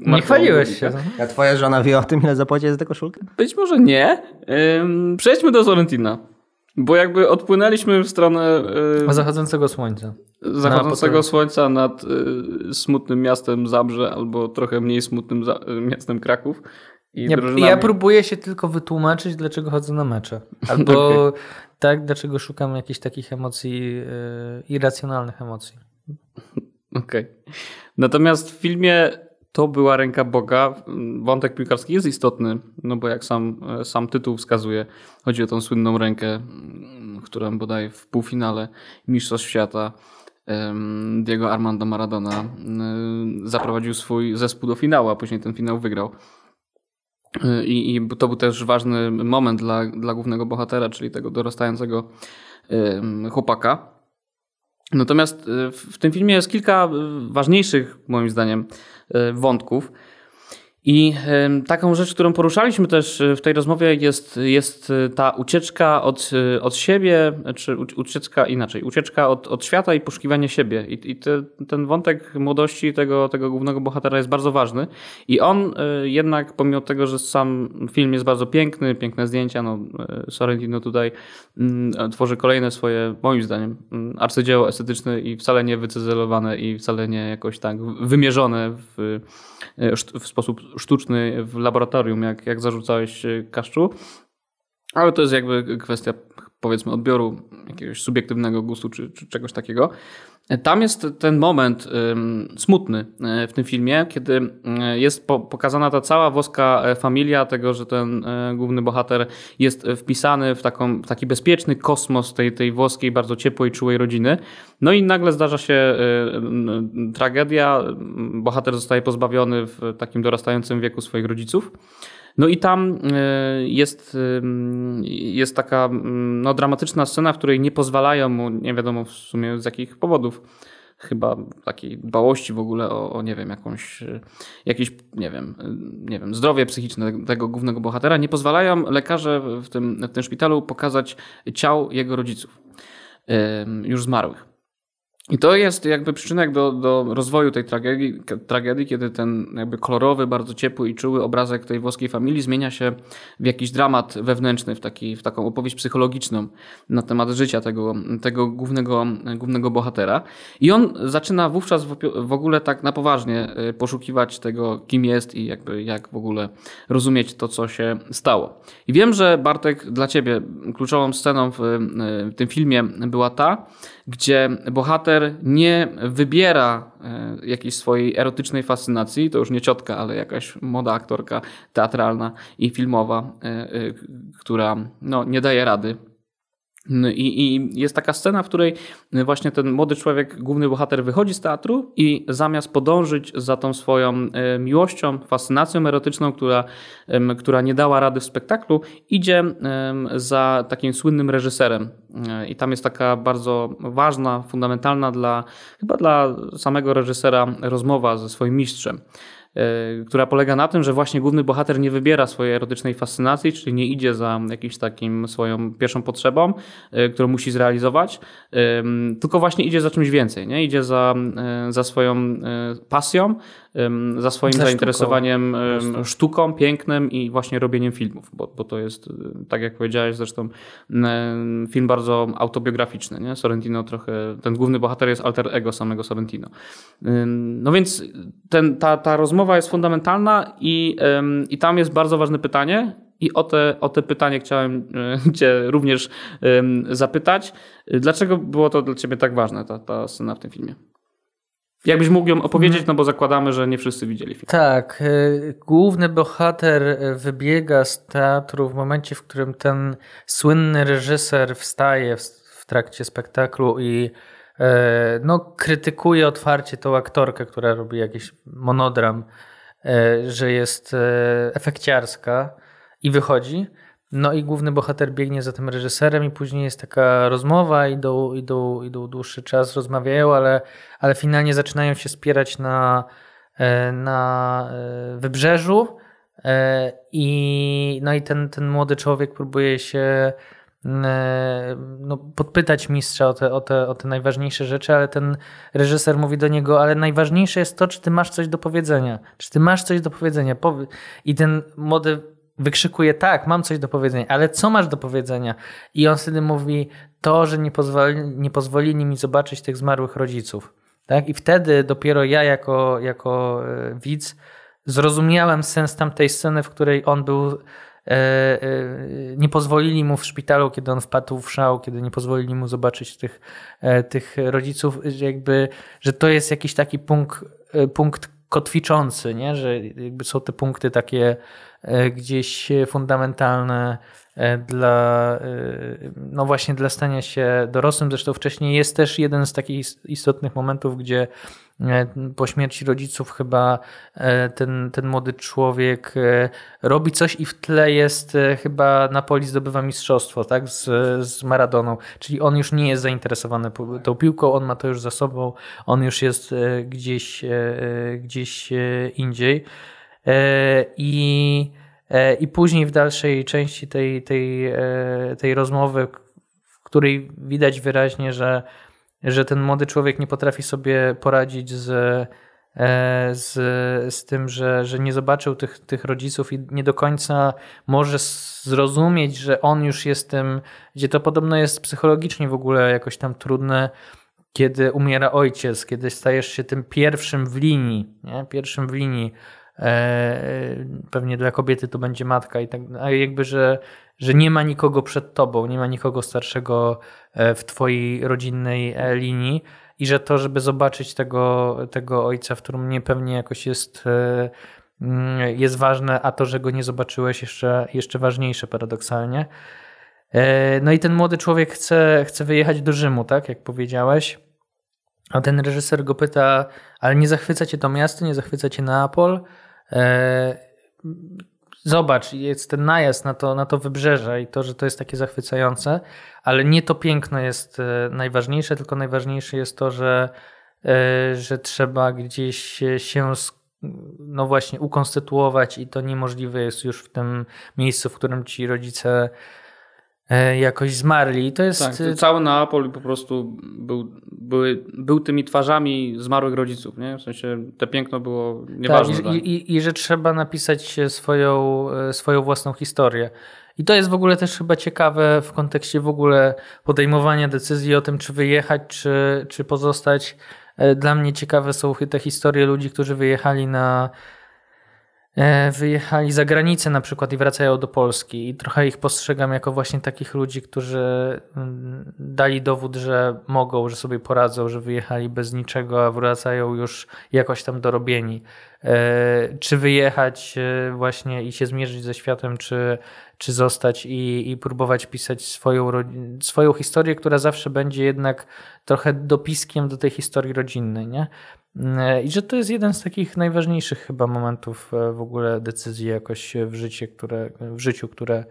Nie chwaliłeś się. A twoja żona wie o tym, ile zapłaci za tę koszulkę? Być może nie. Um, przejdźmy do Sorrentina. Bo jakby odpłynęliśmy w stronę. Yy, zachodzącego słońca. Zachodzącego słońca nad yy, smutnym miastem Zabrze albo trochę mniej smutnym za, yy, miastem Kraków. I nie, ja próbuję się tylko wytłumaczyć, dlaczego chodzę na mecze. Albo okay. tak, dlaczego szukam jakichś takich emocji, irracjonalnych emocji. Okej. Okay. Natomiast w filmie to była ręka Boga. Wątek piłkarski jest istotny, no bo jak sam, sam tytuł wskazuje, chodzi o tą słynną rękę, którą bodaj w półfinale Mistrzostw Świata Diego Armando Maradona zaprowadził swój zespół do finału, a później ten finał wygrał. I, I, to był też ważny moment dla, dla głównego bohatera, czyli tego dorastającego chłopaka. Natomiast w tym filmie jest kilka ważniejszych, moim zdaniem, E, wątków. I taką rzecz, którą poruszaliśmy też e, w tej rozmowie, jest, jest e, ta ucieczka od, od siebie, czy ucieczka inaczej, ucieczka od, od świata i poszukiwanie siebie. I, i te, ten wątek młodości tego, tego głównego bohatera jest bardzo ważny. I on jednak, pomimo tego, że sam film jest bardzo piękny, piękne zdjęcia, no Sorrentino tutaj mm, tworzy kolejne swoje, moim zdaniem, mm, arcydzieło estetyczne i wcale nie wycyzelowane i wcale nie jakoś tak wymierzone w, w sposób sztuczny w laboratorium, jak, jak zarzucałeś e, Kaszczu. Ale to jest jakby kwestia, powiedzmy, odbioru jakiegoś subiektywnego gustu czy, czy czegoś takiego. Tam jest ten moment smutny e, w tym filmie, kiedy e, jest pokazana ta cała włoska e, familia, tego, że ten główny bohater jest wpisany w, taką, w taki bezpieczny kosmos tej, tej włoskiej, bardzo ciepłej, czułej rodziny. No i nagle zdarza się tragedia. Bohater zostaje pozbawiony w takim dorastającym wieku swoich rodziców. No i tam jest, jest taka no, dramatyczna scena, w której nie pozwalają mu, nie wiadomo w sumie z jakich powodów, chyba takiej dbałości w ogóle o, o nie wiem, jakąś, jakieś, nie wiem, nie wiem, zdrowie psychiczne tego głównego bohatera, nie pozwalają lekarze w tym, w tym szpitalu pokazać ciał jego rodziców, już zmarłych. I to jest jakby przyczynek do, do rozwoju tej tragedii, tragedii, kiedy ten jakby kolorowy, bardzo ciepły i czuły obrazek tej włoskiej familii zmienia się w jakiś dramat wewnętrzny, w, taki, w taką opowieść psychologiczną na temat życia tego, tego głównego, głównego bohatera. I on zaczyna wówczas w, w ogóle tak na poważnie y, poszukiwać tego, kim jest i jakby jak w ogóle rozumieć to, co się stało. I wiem, że Bartek, dla ciebie kluczową sceną w, w tym filmie była ta, gdzie bohater nie wybiera e, jakiejś swojej erotycznej fascynacji, to już nie ciotka, ale jakaś młoda aktorka teatralna i filmowa, e, e, która no, nie daje rady I, I, jest taka scena, w której właśnie ten młody człowiek, główny bohater, wychodzi z teatru i zamiast podążyć za tą swoją e, miłością, fascynacją erotyczną, która, która nie dała rady w spektaklu, idzie za takim słynnym reżyserem. E, I tam jest taka bardzo ważna, fundamentalna dla chyba dla samego reżysera rozmowa ze swoim mistrzem. E, która polega na tym, że właśnie główny bohater nie wybiera swojej erotycznej fascynacji, czyli nie idzie za jakimś takim swoją pierwszą potrzebą, e, którą musi zrealizować, tylko właśnie idzie za czymś więcej, nie? idzie za, e, za swoją pasją, za swoim za zainteresowaniem sztuką. sztuką, pięknem i właśnie robieniem filmów, bo, bo to jest, tak jak powiedziałeś zresztą, film bardzo autobiograficzny. Nie? Sorrentino trochę, ten główny bohater jest alter ego samego Sorrentino. No więc ten, ta, ta rozmowa jest fundamentalna i, i tam jest bardzo ważne pytanie, i o te, o te pytanie chciałem e, Cię również zapytać. Dlaczego było to dla Ciebie tak ważne, ta, ta scena w tym filmie? Jakbyś mógł ją opowiedzieć, no bo zakładamy, że nie wszyscy widzieli film. Tak. Y, główny bohater y, wybiega z teatru w momencie, w którym ten słynny reżyser wstaje w, trakcie spektaklu i y, no, krytykuje otwarcie tą aktorkę, która robi jakiś monodram, że jest efekciarska i wychodzi. No i główny bohater biegnie za tym reżyserem i później jest taka rozmowa, idą, idą, idą dłuższy czas, rozmawiają, ale, ale finalnie zaczynają się spierać na, e, na e, wybrzeżu e, i, no i ten, ten młody człowiek próbuje się no, podpytać mistrza o te, o, te, o te najważniejsze rzeczy, ale ten reżyser mówi do niego, ale najważniejsze jest to, czy ty masz coś do powiedzenia. Czy ty masz coś do powiedzenia? I ten młody wykrzykuje, tak, mam coś do powiedzenia, ale co masz do powiedzenia? I on wtedy mówi, to, że nie, pozwoli, nie pozwolili mi zobaczyć tych zmarłych rodziców. Tak? I wtedy dopiero ja jako, jako e, widz zrozumiałem sens tamtej sceny, w której on był e, e, nie pozwolili mu w szpitalu, kiedy on wpadł w szał, kiedy nie pozwolili mu zobaczyć tych, tych rodziców, jakby, że to jest jakiś taki punkt, punkt kotwiczący, nie? że jakby są te punkty takie gdzieś fundamentalne e, dla, e, no właśnie dla stania się dorosłym. Zresztą wcześniej jest też jeden z takich istotnych momentów, gdzie po śmierci rodziców chyba ten, ten młody człowiek robi coś i w tle jest chyba Napoli zdobywa mistrzostwo tak? z, z Maradoną. Czyli on już nie jest zainteresowany tą piłką, on ma to już za sobą, on już jest gdzieś, gdzieś indziej. E, I, e, i później w dalszej części tej, tej, e, tej rozmowy, w której widać wyraźnie, że, że ten młody człowiek nie potrafi sobie poradzić z, z, z tym, że, że nie zobaczył tych, tych rodziców i nie do końca może zrozumieć, że on już jest tym, gdzie to podobno jest psychologicznie w ogóle jakoś tam trudne, kiedy umiera ojciec, kiedy stajesz się tym pierwszym w linii, nie? pierwszym w linii pewnie dla kobiety to będzie matka i tak, a jakby, że, że nie ma nikogo przed tobą, nie ma nikogo starszego e, w twojej rodzinnej e, linii i że to, żeby zobaczyć tego, tego ojca, w którym nie pewnie jakoś jest mm, jest ważne, a to, że go nie zobaczyłeś jeszcze, jeszcze ważniejsze paradoksalnie. No i ten młody człowiek chce, chce wyjechać do Rzymu, tak jak powiedziałeś. A ten reżyser go pyta, ale nie zachwyca cię to miasto, nie zachwyca cię Neapol? E, zobacz, jest ten najazd na to, na to wybrzeże i to, że to jest takie zachwycające, ale nie to piękno jest e, najważniejsze, tylko najważniejsze jest to, że, e, że trzeba gdzieś się no właśnie ukonstytuować i to niemożliwe jest już w tym miejscu, w którym ci rodzice jakoś zmarli. To jest tak, to cały Neapol po prostu był, były, był tymi twarzami zmarłych rodziców, nie? W sensie te piękno było nieważne. Tak, i, i, i, że trzeba napisać swoją, swoją własną historię. I to jest w ogóle też chyba ciekawe w kontekście w ogóle podejmowania decyzji o tym, czy wyjechać, czy, czy pozostać. E, dla mnie ciekawe są te historie ludzi, którzy wyjechali na e, wyjechali za granicę na przykład i wracają do Polski i trochę ich postrzegam jako właśnie takich ludzi, którzy mm, dali dowód, że mogą, że sobie poradzą, że wyjechali bez niczego, a wracają już jakoś tam dorobieni. E, czy wyjechać właśnie i się zmierzyć ze światem, czy czy zostać i, i próbować pisać swoją, swoją historię, która zawsze będzie jednak trochę dopiskiem do tej historii rodzinnej, nie? I że to jest jeden z takich najważniejszych chyba momentów e, w ogóle decyzji jakoś w, życie, które, w życiu, które,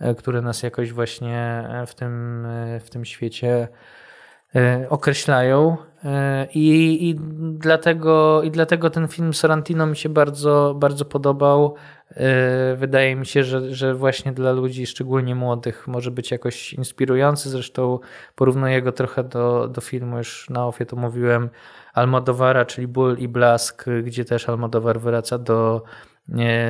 e, które nas jakoś właśnie w tym, e, w tym świecie określają. I, i, dlatego, I dlatego ten film Sorrentino mi się bardzo, bardzo podobał. E, wydaje mi się, że, że właśnie dla ludzi, szczególnie młodych, może być jakoś inspirujący. Zresztą porównuję go trochę do, do filmu, już na ofie to mówiłem, Almodovara, czyli Ból i Blask, gdzie też Almodovar wraca do,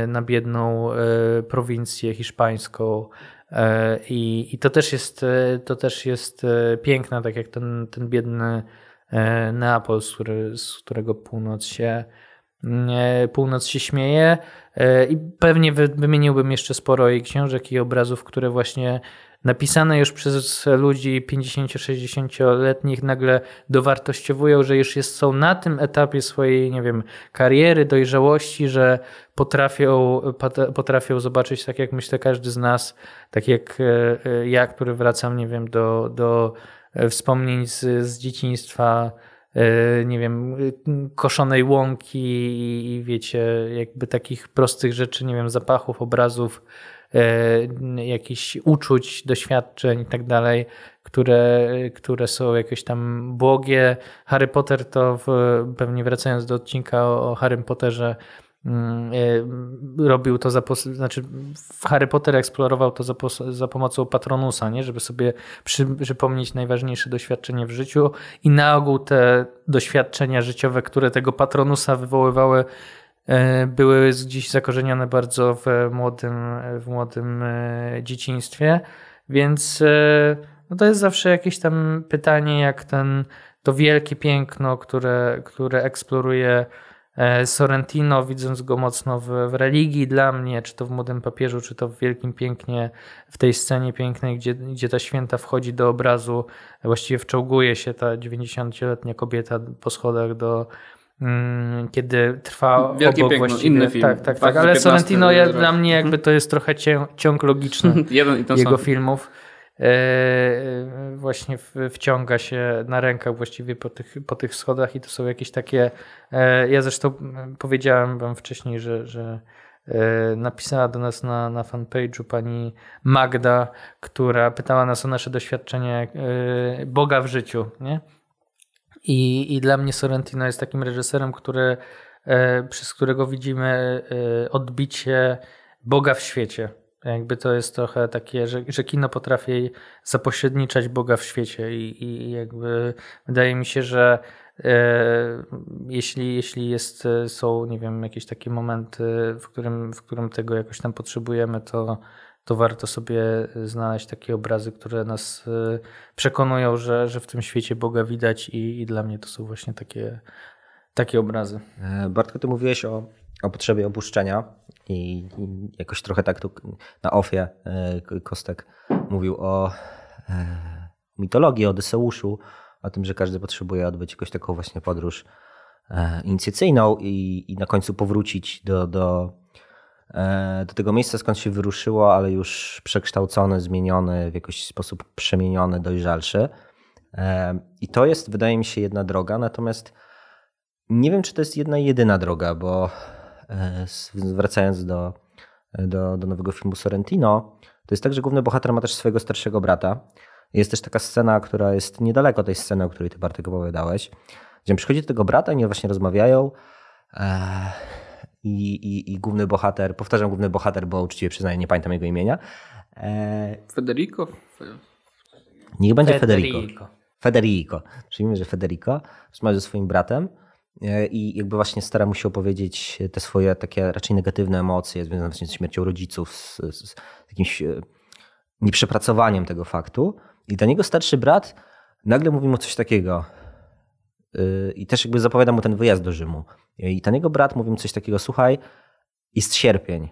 na biedną e, prowincję hiszpańską. E, I, I to też jest, to też jest piękne, tak jak ten, ten biedny Neapol, z, który, z którego północ się, północ się śmieje. E, I pewnie wymieniłbym jeszcze sporo jej książek i obrazów, które właśnie napisane już przez ludzi 50-60-letnich nagle dowartościowują, że już jest, są na tym etapie swojej, nie wiem, kariery, dojrzałości, że potrafią, potrafią zobaczyć, tak jak myślę każdy z nas, tak jak e, e, ja, który wracam, nie wiem, do, do wspomnień z, z dzieciństwa, E, nie wiem, koszonej łąki i wiecie, jakby takich prostych rzeczy, nie wiem, zapachów, obrazów, e, jakichś uczuć, doświadczeń i tak które, które są jakieś tam błogie. Harry Potter to, w, pewnie wracając do odcinka o, o Harrym Potterze, Mm, e, robił to za, znaczy Harry Potter eksplorował to za, za pomocą Patronusa, nie? żeby sobie przypomnieć najważniejsze doświadczenie w życiu i na ogół te doświadczenia życiowe, które tego Patronusa wywoływały, e, były gdzieś zakorzenione bardzo w młodym, w młodym e, dzieciństwie, więc no to jest zawsze jakieś tam pytanie, jak ten, to wielkie piękno, które, które eksploruje E, Sorrentino, widząc go mocno w, w, religii. Dla mnie, czy to w Młodym Papieżu, czy to w Wielkim Pięknie, w tej scenie pięknej, gdzie, gdzie ta święta wchodzi do obrazu, właściwie wczołguje się ta 90-letnia kobieta po schodach do, kiedy trwa Wielkie obok piękno, właściwie. inny film. Tak, tak, tak. Ale Sorrentino ja, dla mnie jakby to jest trochę ciąg logiczny Jeden i ten jego sam. filmów. E, właśnie wciąga się na rękach właściwie po tych, po tych schodach i to są jakieś takie. E, ja zresztą powiedziałem wam wcześniej, że, że napisała do nas na, na fanpage'u pani Magda, która pytała nas o nasze doświadczenie Boga w życiu. Nie? I, I dla mnie Sorrentino jest takim reżyserem, który, przez którego widzimy odbicie Boga w świecie. Jakby to jest trochę takie, że, że kino potrafi zapośredniczać Boga w świecie i, i jakby wydaje mi się, że e, jeśli, jeśli jest, są, nie wiem, jakieś takie momenty, w którym, w którym tego jakoś tam potrzebujemy, to, to warto sobie znaleźć takie obrazy, które nas e, przekonują, że, że w tym świecie Boga widać i, i dla mnie to są właśnie takie, takie obrazy. E, Bartko, ty mówiłeś o, o potrzebie opuszczenia i, i jakoś trochę tak tu na ofie e, Kostek mówił o e, mitologii, o Odyseuszu, o tym, że każdy potrzebuje odbyć jakąś taką właśnie podróż inicjacyjną i, i na końcu powrócić do, do, do tego miejsca, skąd się wyruszyło, ale już przekształcony, zmieniony, w jakiś sposób przemieniony, dojrzalszy. I to jest, wydaje mi się, jedna droga, natomiast nie wiem, czy to jest jedna jedyna droga, bo e, wracając do, do, do nowego filmu Sorrentino, to jest tak, że główny bohater ma też swojego starszego brata. Jest też taka scena, która jest niedaleko tej sceny, o której ty Bartek opowiadałeś, Gdzie przychodzi do tego brata i oni właśnie rozmawiają e, i, i, i główny bohater, powtarzam główny bohater, bo uczciwie przyznaję, nie pamiętam jego imienia, e, Federico? niech będzie Federico. Federico. Federico. Przyjmijmy, że Federico rozmawia ze swoim bratem e, i jakby właśnie stara mu się opowiedzieć te swoje takie raczej negatywne emocje związane właśnie z śmiercią rodziców, z, z, z jakimś e, nieprzepracowaniem tego faktu. I dla niego starszy brat nagle mówi mu coś takiego. I też jakby zapowiada mu ten wyjazd do Rzymu. I ten jego brat mówi mu coś takiego, słuchaj, jest sierpień,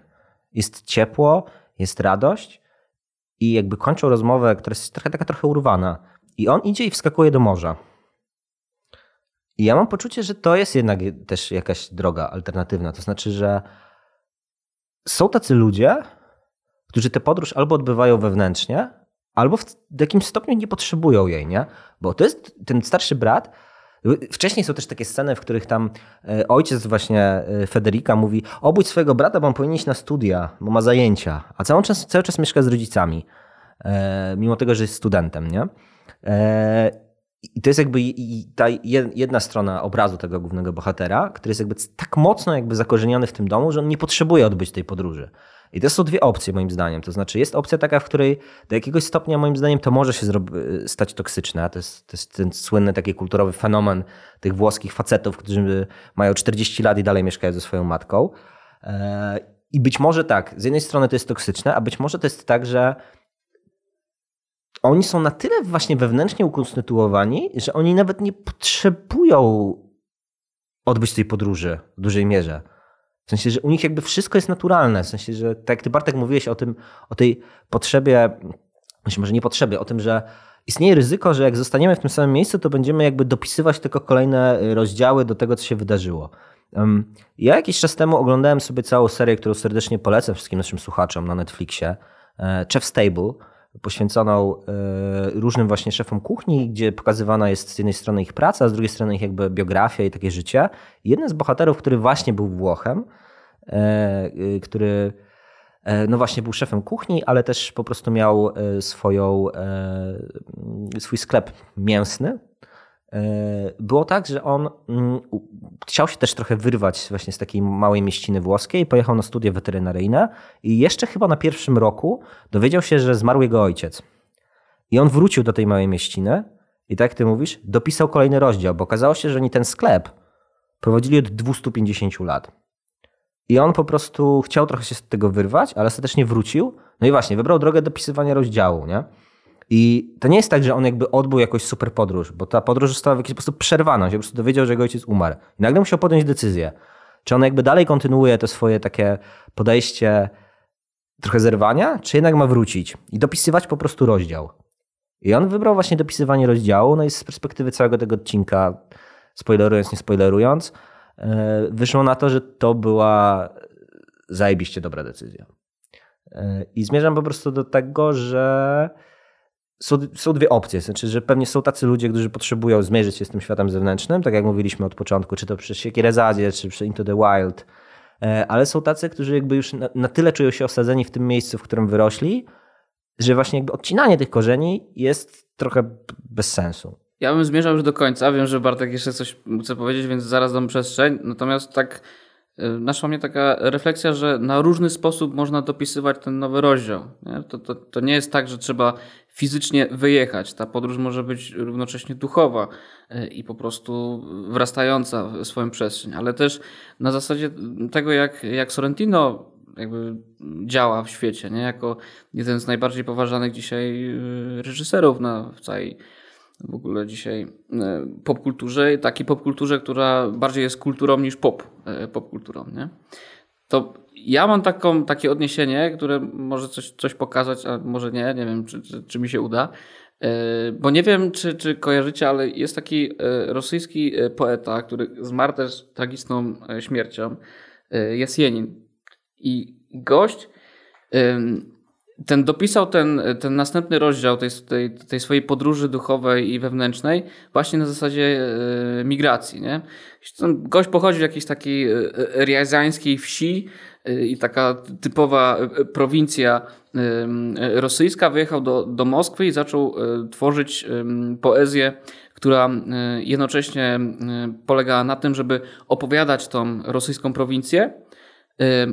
jest ciepło, jest radość i jakby kończą rozmowę, która jest trochę taka trochę urwana. I on idzie i wskakuje do morza. I ja mam poczucie, że to jest jednak też jakaś droga alternatywna. To znaczy, że są tacy ludzie, którzy tę podróż albo odbywają wewnętrznie, albo w jakimś stopniu nie potrzebują jej, nie? Bo to jest ten starszy brat. Wcześniej są też takie sceny, w których tam e, ojciec właśnie e, Federika mówi obudź swojego brata, bo on powinien iść na studia, bo ma zajęcia, a cały czas, cały czas mieszka z rodzicami, e, mimo tego, że jest studentem, nie? I to jest jakby ta je- jedna strona obrazu tego głównego bohatera, który jest jakby tak mocno jakby zakorzeniony w tym domu, że on nie potrzebuje odbyć tej podróży. I to są dwie opcje moim zdaniem. To znaczy jest opcja taka, w której do jakiegoś stopnia moim zdaniem to może się stać toksyczne. To jest, to jest ten słynny taki kulturowy fenomen tych włoskich facetów, którzy mają 40 lat i dalej mieszkają ze swoją matką. E, I być może tak, z jednej strony to jest toksyczne, a być może to jest tak, że oni są na tyle właśnie wewnętrznie ukonstytuowani, że oni nawet nie potrzebują odbyć tej podróży w dużej mierze. W sensie, że u nich jakby wszystko jest naturalne. W sensie, że tak jak ty Bartek mówiłeś o tym, o tej potrzebie, może nie potrzebie, o tym, że istnieje ryzyko, że jak zostaniemy w tym samym miejscu, to będziemy jakby dopisywać tylko kolejne rozdziały do tego, co się wydarzyło. Ja jakiś czas temu oglądałem sobie całą serię, którą serdecznie polecam wszystkim naszym słuchaczom na Netflixie. e, Chef's Table, poświęconą e, różnym właśnie szefom kuchni, gdzie pokazywana jest z jednej strony ich praca, a z drugiej strony ich jakby biografia i takie życie. Jeden z bohaterów, który właśnie był Włochem, e, y, który e, no właśnie był szefem kuchni, ale też po prostu miał e, swoją, e, swój sklep mięsny. E, Było tak, że on mm, chciał się też trochę wyrwać właśnie z takiej małej mieściny włoskiej, pojechał na studia weterynaryjne i jeszcze chyba na pierwszym roku dowiedział się, że zmarł jego ojciec. I on wrócił do tej małej mieściny i tak jak ty mówisz, dopisał kolejny rozdział, bo okazało się, że oni ten sklep prowadzili od 250 lat. I on po prostu chciał trochę się z tego wyrwać, ale ostatecznie wrócił. No i właśnie, wybrał drogę dopisywania rozdziału, nie? I to nie jest tak, że on jakby odbył jakąś super podróż, bo ta podróż została w jakiś sposób przerwana. Się po prostu dowiedział, że jego ojciec umarł. I nagle musiał podjąć decyzję. Czy on jakby dalej kontynuuje to swoje takie podejście trochę zerwania, czy jednak ma wrócić i dopisywać po prostu rozdział. I on wybrał właśnie dopisywanie rozdziału, no i z perspektywy całego tego odcinka, spoilerując, nie spoilerując, e, wyszło na to, że to była zajebiście dobra decyzja. E, I zmierzam po prostu do tego, że są, są dwie opcje. Znaczy, że pewnie są tacy ludzie, którzy potrzebują zmierzyć się z tym światem zewnętrznym, tak jak mówiliśmy od początku, czy to przy Siekierezadzie, czy przy Into the Wild, E, ale są tacy, którzy jakby już na, na tyle czują się osadzeni w tym miejscu, w którym wyrośli, że właśnie jakby odcinanie tych korzeni jest trochę bez sensu. Ja bym zmierzał już do końca. Wiem, że Bartek jeszcze coś chce powiedzieć, więc zaraz dam przestrzeń. Natomiast tak naszła mnie taka refleksja, że na różny sposób można dopisywać ten nowy rozdział. Nie? To, to, to nie jest tak, że trzeba fizycznie wyjechać. Ta podróż może być równocześnie duchowa y, i po prostu wrastająca w swoją przestrzeń, ale też na zasadzie tego, jak, jak Sorrentino jakby działa w świecie, nie? jako jeden z najbardziej poważanych dzisiaj y, reżyserów na, w całej w ogóle dzisiaj e, popkulturze, takiej popkulturze, która bardziej jest kulturą niż pop, e, popkulturą, nie? To ja mam taką, takie odniesienie, które może coś, coś pokazać, a może nie, nie wiem, czy, czy, czy mi się uda. E, Bo nie wiem, czy, czy kojarzycie, ale jest taki rosyjski poeta, który zmarł też tragiczną śmiercią. Jest Jenin. I gość ten dopisał ten, ten następny rozdział tej, tej, tej swojej podróży duchowej i wewnętrznej właśnie na zasadzie e, migracji. Nie? Gość pochodzi z jakiejś takiej e, riazańskiej wsi, i taka typowa prowincja rosyjska, wyjechał do, do Moskwy i zaczął tworzyć poezję, która jednocześnie polegała na tym, żeby opowiadać tą rosyjską prowincję,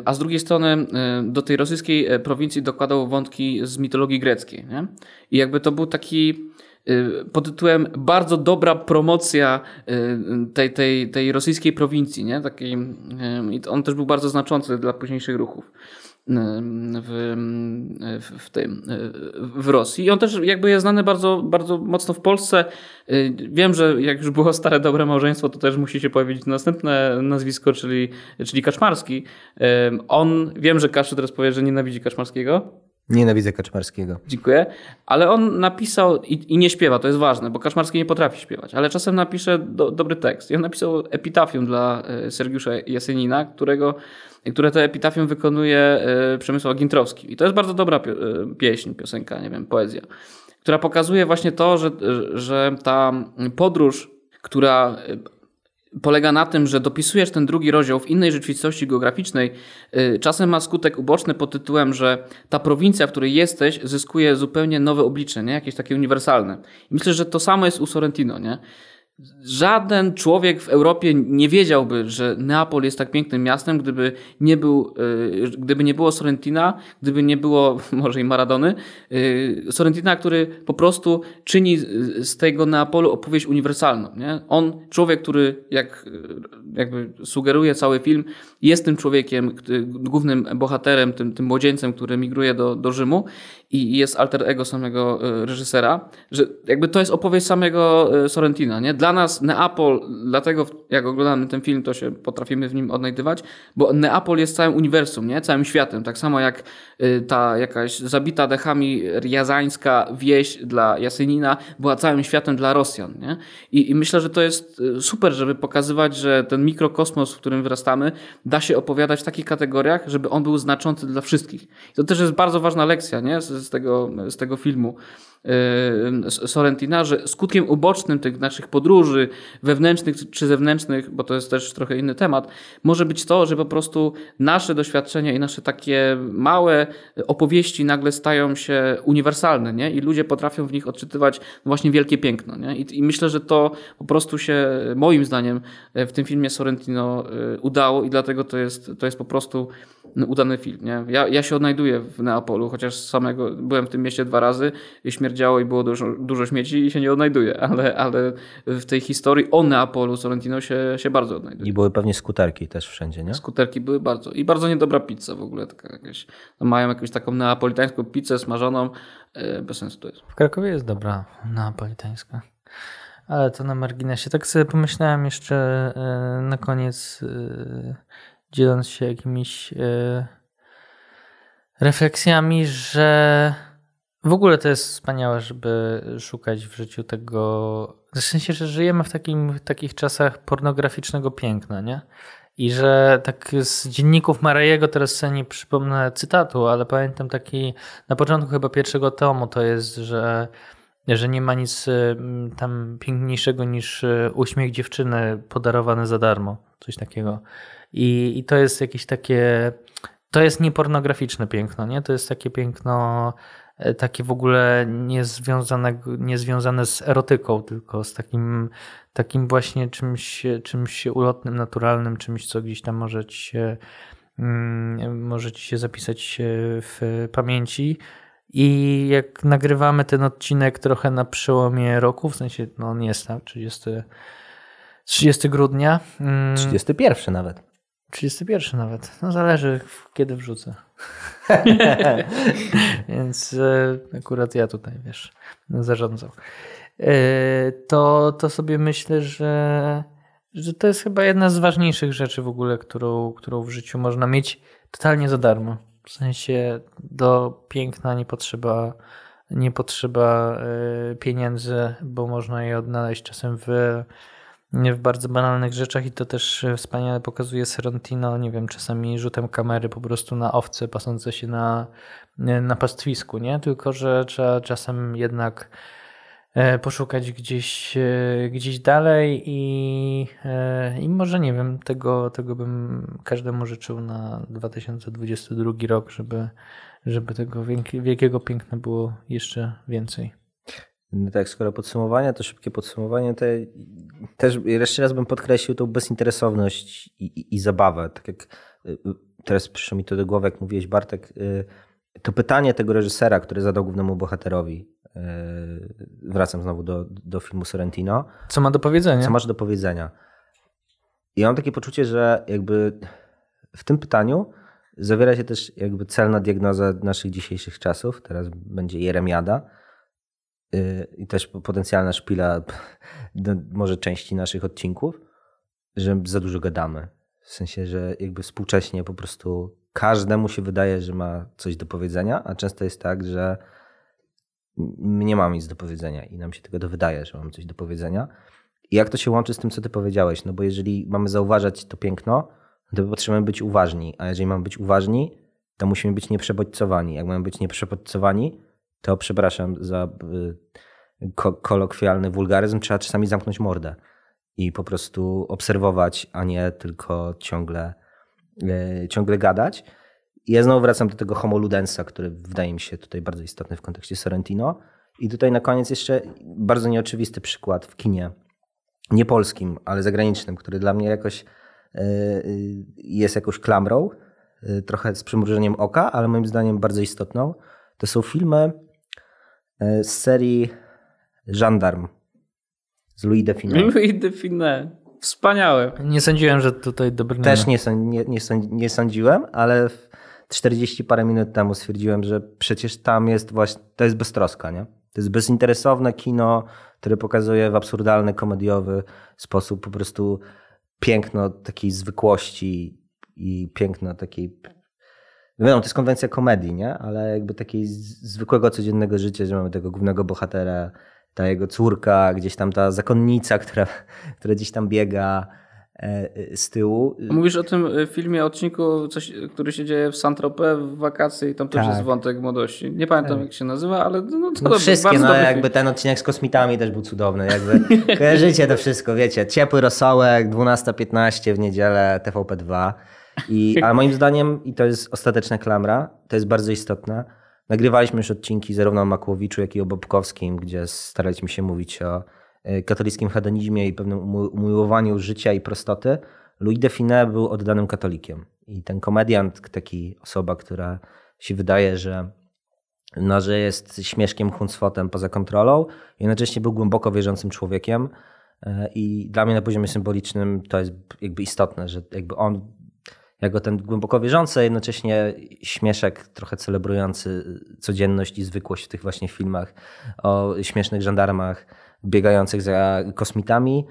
A z drugiej strony do tej rosyjskiej e, prowincji dokładał wątki z mitologii greckiej. Nie? I jakby to był taki y, pod tytułem bardzo dobra promocja y, tej, tej, tej rosyjskiej prowincji. Nie? Taki, on też był bardzo znaczący dla późniejszych ruchów w, w, w, tym, y, w Rosji. I on też jakby jest znany bardzo, bardzo mocno w Polsce. Y, Wiem, że jak już było stare dobre małżeństwo, to też musi się pojawić następne nazwisko, czyli, czyli Kaczmarski. On, wiem, że Kaszu teraz powie, że nienawidzi Kaczmarskiego. Nienawidzę Kaczmarskiego. Dziękuję. Ale on napisał i, i nie śpiewa, to jest ważne, bo Kaczmarski nie potrafi śpiewać, ale czasem napisze do, dobry tekst. I on napisał epitafium dla Sergiusza Jasynina, którego, które to epitafium wykonuje e, Przemysław Gintrowski. I to jest bardzo dobra e, pieśń, piosenka, nie wiem, poezja, która pokazuje właśnie to, że, że ta podróż, która e, polega na tym, że dopisujesz ten drugi rozdział w innej rzeczywistości geograficznej, czasem ma skutek uboczny pod tytułem, że ta prowincja, w której jesteś, zyskuje zupełnie nowe oblicze, nie? jakieś takie uniwersalne. I myślę, że to samo jest u Sorrentino. Nie? Żaden człowiek w Europie nie wiedziałby, że Neapol jest tak pięknym miastem, gdyby nie, był, y, gdyby nie było Sorrentina, gdyby nie było może i Maradony. Y, Sorrentina, który po prostu czyni z- tego Neapolu opowieść uniwersalną. Nie? On, człowiek, który jak y, jakby sugeruje cały film, jest tym człowiekiem, głównym bohaterem, tym, tym młodzieńcem, który migruje do, do Rzymu i jest alter ego samego y, reżysera, że jakby to jest opowieść samego y, Sorrentina. Nie? Dla nas Neapol, dlatego jak oglądamy ten film, to się potrafimy w nim odnajdywać, bo Neapol jest całym uniwersum, nie? całym światem. Tak samo jak y, ta jakaś zabita dechami riazańska wieś dla Jasynina była całym światem dla Rosjan. Nie? I, I myślę, że to jest super, żeby pokazywać, że ten mikrokosmos, w którym wyrastamy, da się opowiadać w takich kategoriach, żeby on był znaczący dla wszystkich. I to też jest bardzo ważna lekcja nie? Z, z, tego, z tego filmu. Yy, Sorrentina, że skutkiem ubocznym tych naszych podróży wewnętrznych czy zewnętrznych, bo to jest też trochę inny temat, może być to, że po prostu nasze doświadczenia i nasze takie małe opowieści nagle stają się uniwersalne nie? i ludzie potrafią w nich odczytywać właśnie wielkie piękno. Nie? I, I myślę, że to po prostu się moim zdaniem w tym filmie Sorrentino y, udało i dlatego to jest, to jest po prostu udany film. Nie? Ja, ja się odnajduję w Neapolu, chociaż samego byłem w tym mieście dwa razy i śmierdziało i było dużo, dużo śmieci i się nie odnajduję, ale, ale w tej historii o Neapolu Sorrentino się, się bardzo odnajduje. I były pewnie skuterki też wszędzie, nie? Skuterki były bardzo i bardzo niedobra pizza w ogóle. Taka jakaś, no mają jakąś taką neapolitańską pizzę smażoną. e, Bez sensu to jest. W Krakowie jest dobra neapolitańska. Ale to na marginesie. Tak sobie pomyślałem jeszcze e, na koniec, e, dzieląc się jakimiś e, refleksjami, że w ogóle to jest wspaniałe, żeby szukać w życiu tego. W sensie, że żyjemy w, takim, takich czasach pornograficznego piękna, nie? I że tak z dzienników Marajego teraz sobie nie przypomnę cytatu, ale pamiętam taki na początku chyba pierwszego tomu to jest, że, że nie ma nic y, tam piękniejszego niż y, uśmiech dziewczyny podarowany za darmo. Coś takiego. I, i to jest jakieś takie. To jest niepornograficzne piękno, nie? To jest takie piękno e, takie w ogóle niezwiązane, niezwiązane z erotyką, tylko z takim, takim właśnie czymś, czymś ulotnym, naturalnym, czymś, co gdzieś tam może ci się, mm, może ci się zapisać e, w pamięci. I jak nagrywamy ten odcinek trochę na przełomie roku, w sensie no on jest tam, 30, 30 grudnia. mm, 31 nawet. 31 nawet. No zależy kiedy wrzucę. Więc e, akurat ja tutaj, wiesz, zarządzam. E, to, to sobie myślę, że, że to jest chyba jedna z ważniejszych rzeczy w ogóle, którą, którą w życiu można mieć totalnie za darmo. W sensie do piękna nie potrzeba, nie potrzeba e, pieniędzy, bo można je odnaleźć czasem w w bardzo banalnych rzeczach i to też wspaniale pokazuje Sorrentino, nie wiem, czasami rzutem kamery po prostu na owce pasące się na, na pastwisku, nie? Tylko, że trzeba czasem jednak e, poszukać gdzieś, e, gdzieś dalej i, e, i może nie wiem, tego, tego bym każdemu życzył na 2022 rok, żeby, żeby tego wielki- wielkiego piękna było jeszcze więcej. No tak, skoro podsumowanie, to szybkie podsumowanie. To też jeszcze raz bym podkreślił tą bezinteresowność i, i, i zabawę. Tak jak y, y, teraz przyszło mi to do głowy, jak mówiłeś Bartek, y, to pytanie tego reżysera, który zadał głównemu bohaterowi, wracam znowu do, do filmu Sorrentino, Co ma do powiedzenia? co masz do powiedzenia? I ja mam takie poczucie, że jakby w tym pytaniu zawiera się też jakby celna diagnoza naszych dzisiejszych czasów. Teraz będzie Jeremiada i też potencjalna szpila może części naszych odcinków, że za dużo gadamy. W sensie, że jakby współcześnie po prostu każdemu się wydaje, że ma coś do powiedzenia, a często jest tak, że nie mamy nic do powiedzenia i nam się tego wydaje, że mamy coś do powiedzenia. I jak to się łączy z tym, co ty powiedziałeś? No bo jeżeli mamy zauważać to piękno, to potrzebujemy być uważni, a jeżeli mamy być uważni, to musimy być nieprzebodźcowani. Jak mamy być nieprzebodźcowani, to przepraszam za y, ko- kolokwialny wulgaryzm, trzeba czasami zamknąć mordę i po prostu obserwować, a nie tylko ciągle, y, ciągle gadać. I ja znowu wracam do tego homo ludensa, który wydaje mi się tutaj bardzo istotny w kontekście Sorrentino. I tutaj na koniec jeszcze bardzo nieoczywisty przykład w kinie, nie polskim, ale zagranicznym, który dla mnie jakoś y, jest jakąś klamrą, trochę z przymrużeniem oka, ale moim zdaniem bardzo istotną. To są filmy z serii Gendarm z Louis de Funès. Louis de Funès. Wspaniałe. Nie sądziłem, że tutaj dobry Też nie, nie, nie, nie sądziłem, ale w 40 parę minut temu stwierdziłem, że przecież tam jest właśnie, to jest beztroska, nie? To jest bezinteresowne kino, które pokazuje w absurdalny, komediowy sposób po prostu piękno takiej zwykłości i piękno takiej... No Wiadomo, to jest konwencja komedii, nie? Ale jakby takiej zwykłego, codziennego życia, że mamy tego głównego bohatera, ta jego córka, gdzieś tam ta zakonnica, która, która gdzieś tam biega e, e, z tyłu. Mówisz o tym y, filmie, odcinku, coś, który się dzieje w Saint-Tropez w wakacje i tam też Tak. jest wątek młodości. Nie pamiętam jak się nazywa, ale no to No dobry, wszystkie, bardzo no jakby film. ten odcinek z kosmitami też był cudowny. Jakby kojarzycie to wszystko, wiecie. Ciepły rosołek, 12.15 w niedzielę, TVP2. I, ale moim zdaniem, i to jest ostateczna klamra, to jest bardzo istotne. Nagrywaliśmy już odcinki zarówno o Makłowiczu, jak i o Bobkowskim, gdzie staraliśmy się mówić o e, katolickim hedonizmie i pewnym umiłowaniu życia i prostoty. Louis de Funès był oddanym katolikiem. I ten komediant, taki osoba, która się wydaje, że no, że jest śmieszkiem, huncwotem poza kontrolą. Jednocześnie był głęboko wierzącym człowiekiem e, i dla mnie na poziomie symbolicznym to jest jakby istotne, że jakby on jako ten głęboko wierzący, a jednocześnie śmieszek trochę celebrujący codzienność i zwykłość w tych właśnie filmach o śmiesznych żandarmach biegających za kosmitami.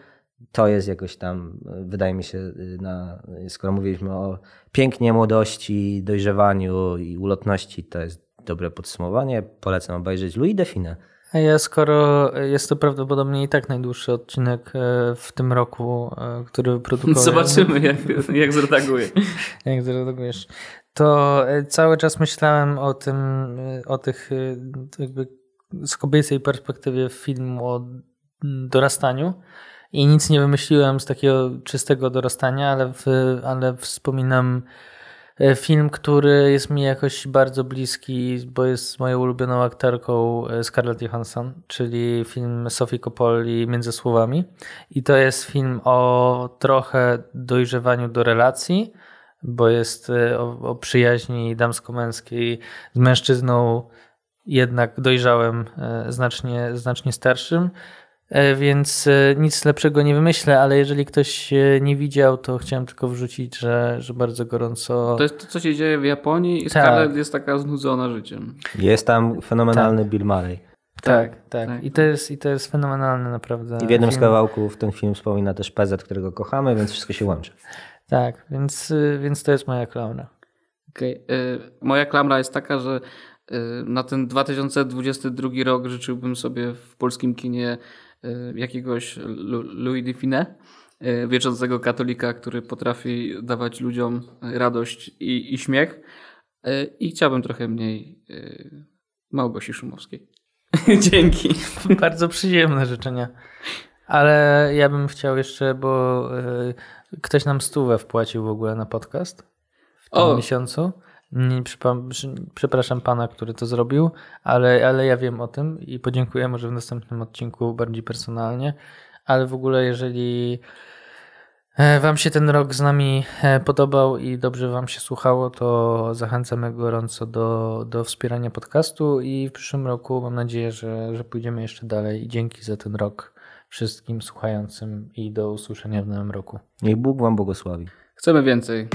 To jest jakoś tam, wydaje mi się, na, skoro mówiliśmy o pięknie, młodości, dojrzewaniu i ulotności, to jest dobre podsumowanie. Polecam obejrzeć Louis de Funès. A ja skoro jest to prawdopodobnie i tak najdłuższy odcinek e, w tym roku, e, który wyprodukowałem. Zobaczymy, jak, jak zredaguje. Jak zareagujesz. To e, cały czas myślałem o tym, o tych jakby z kobiecej perspektywie filmu o dorastaniu i nic nie wymyśliłem z takiego czystego dorastania, ale, w, ale wspominam film, który jest mi jakoś bardzo bliski, bo jest moją ulubioną aktorką e, Scarlett Johansson, czyli film Sophie Coppoli Między Słowami. I to jest film o trochę dojrzewaniu do relacji, bo jest e, o, o przyjaźni damsko-męskiej z mężczyzną jednak dojrzałym, e, znacznie, znacznie starszym. E, Więc e, nic lepszego nie wymyślę, ale jeżeli ktoś e, nie widział, to chciałem tylko wrzucić, że, że bardzo gorąco. To jest to, co się dzieje w Japonii i Tak. Scarlett jest taka znudzona życiem. Jest tam fenomenalny Bill Murray. tak, tak. tak. I, to jest, I to jest fenomenalne naprawdę. I w jednym z film. kawałków ten film wspomina też PZ, którego kochamy, więc wszystko się łączy. Tak, więc, y, więc to jest moja klauna. Okej. y, Moja klamra jest taka, że y, na ten 2022 rok życzyłbym sobie w polskim kinie jakiegoś Lu- Louis de Funès, y, wierzącego katolika, który potrafi dawać ludziom radość i, i śmiech. Y, I chciałbym trochę mniej y, Małgosi Szumowskiej. Dzięki. Bardzo przyjemne życzenia. Ale ja bym chciał jeszcze, bo y, ktoś nam stówę wpłacił w ogóle na podcast w tym O. miesiącu. Nie, przepraszam pana, który to zrobił, ale, ale ja wiem o tym i podziękuję może w następnym odcinku bardziej personalnie. Ale w ogóle, jeżeli e, Wam się ten rok z nami e, podobał i dobrze Wam się słuchało, to zachęcamy gorąco do, do wspierania podcastu i w przyszłym roku mam nadzieję, że, że pójdziemy jeszcze dalej. I dzięki za ten rok wszystkim słuchającym i do usłyszenia w nowym roku. Niech Bóg wam błogosławi. Chcemy więcej.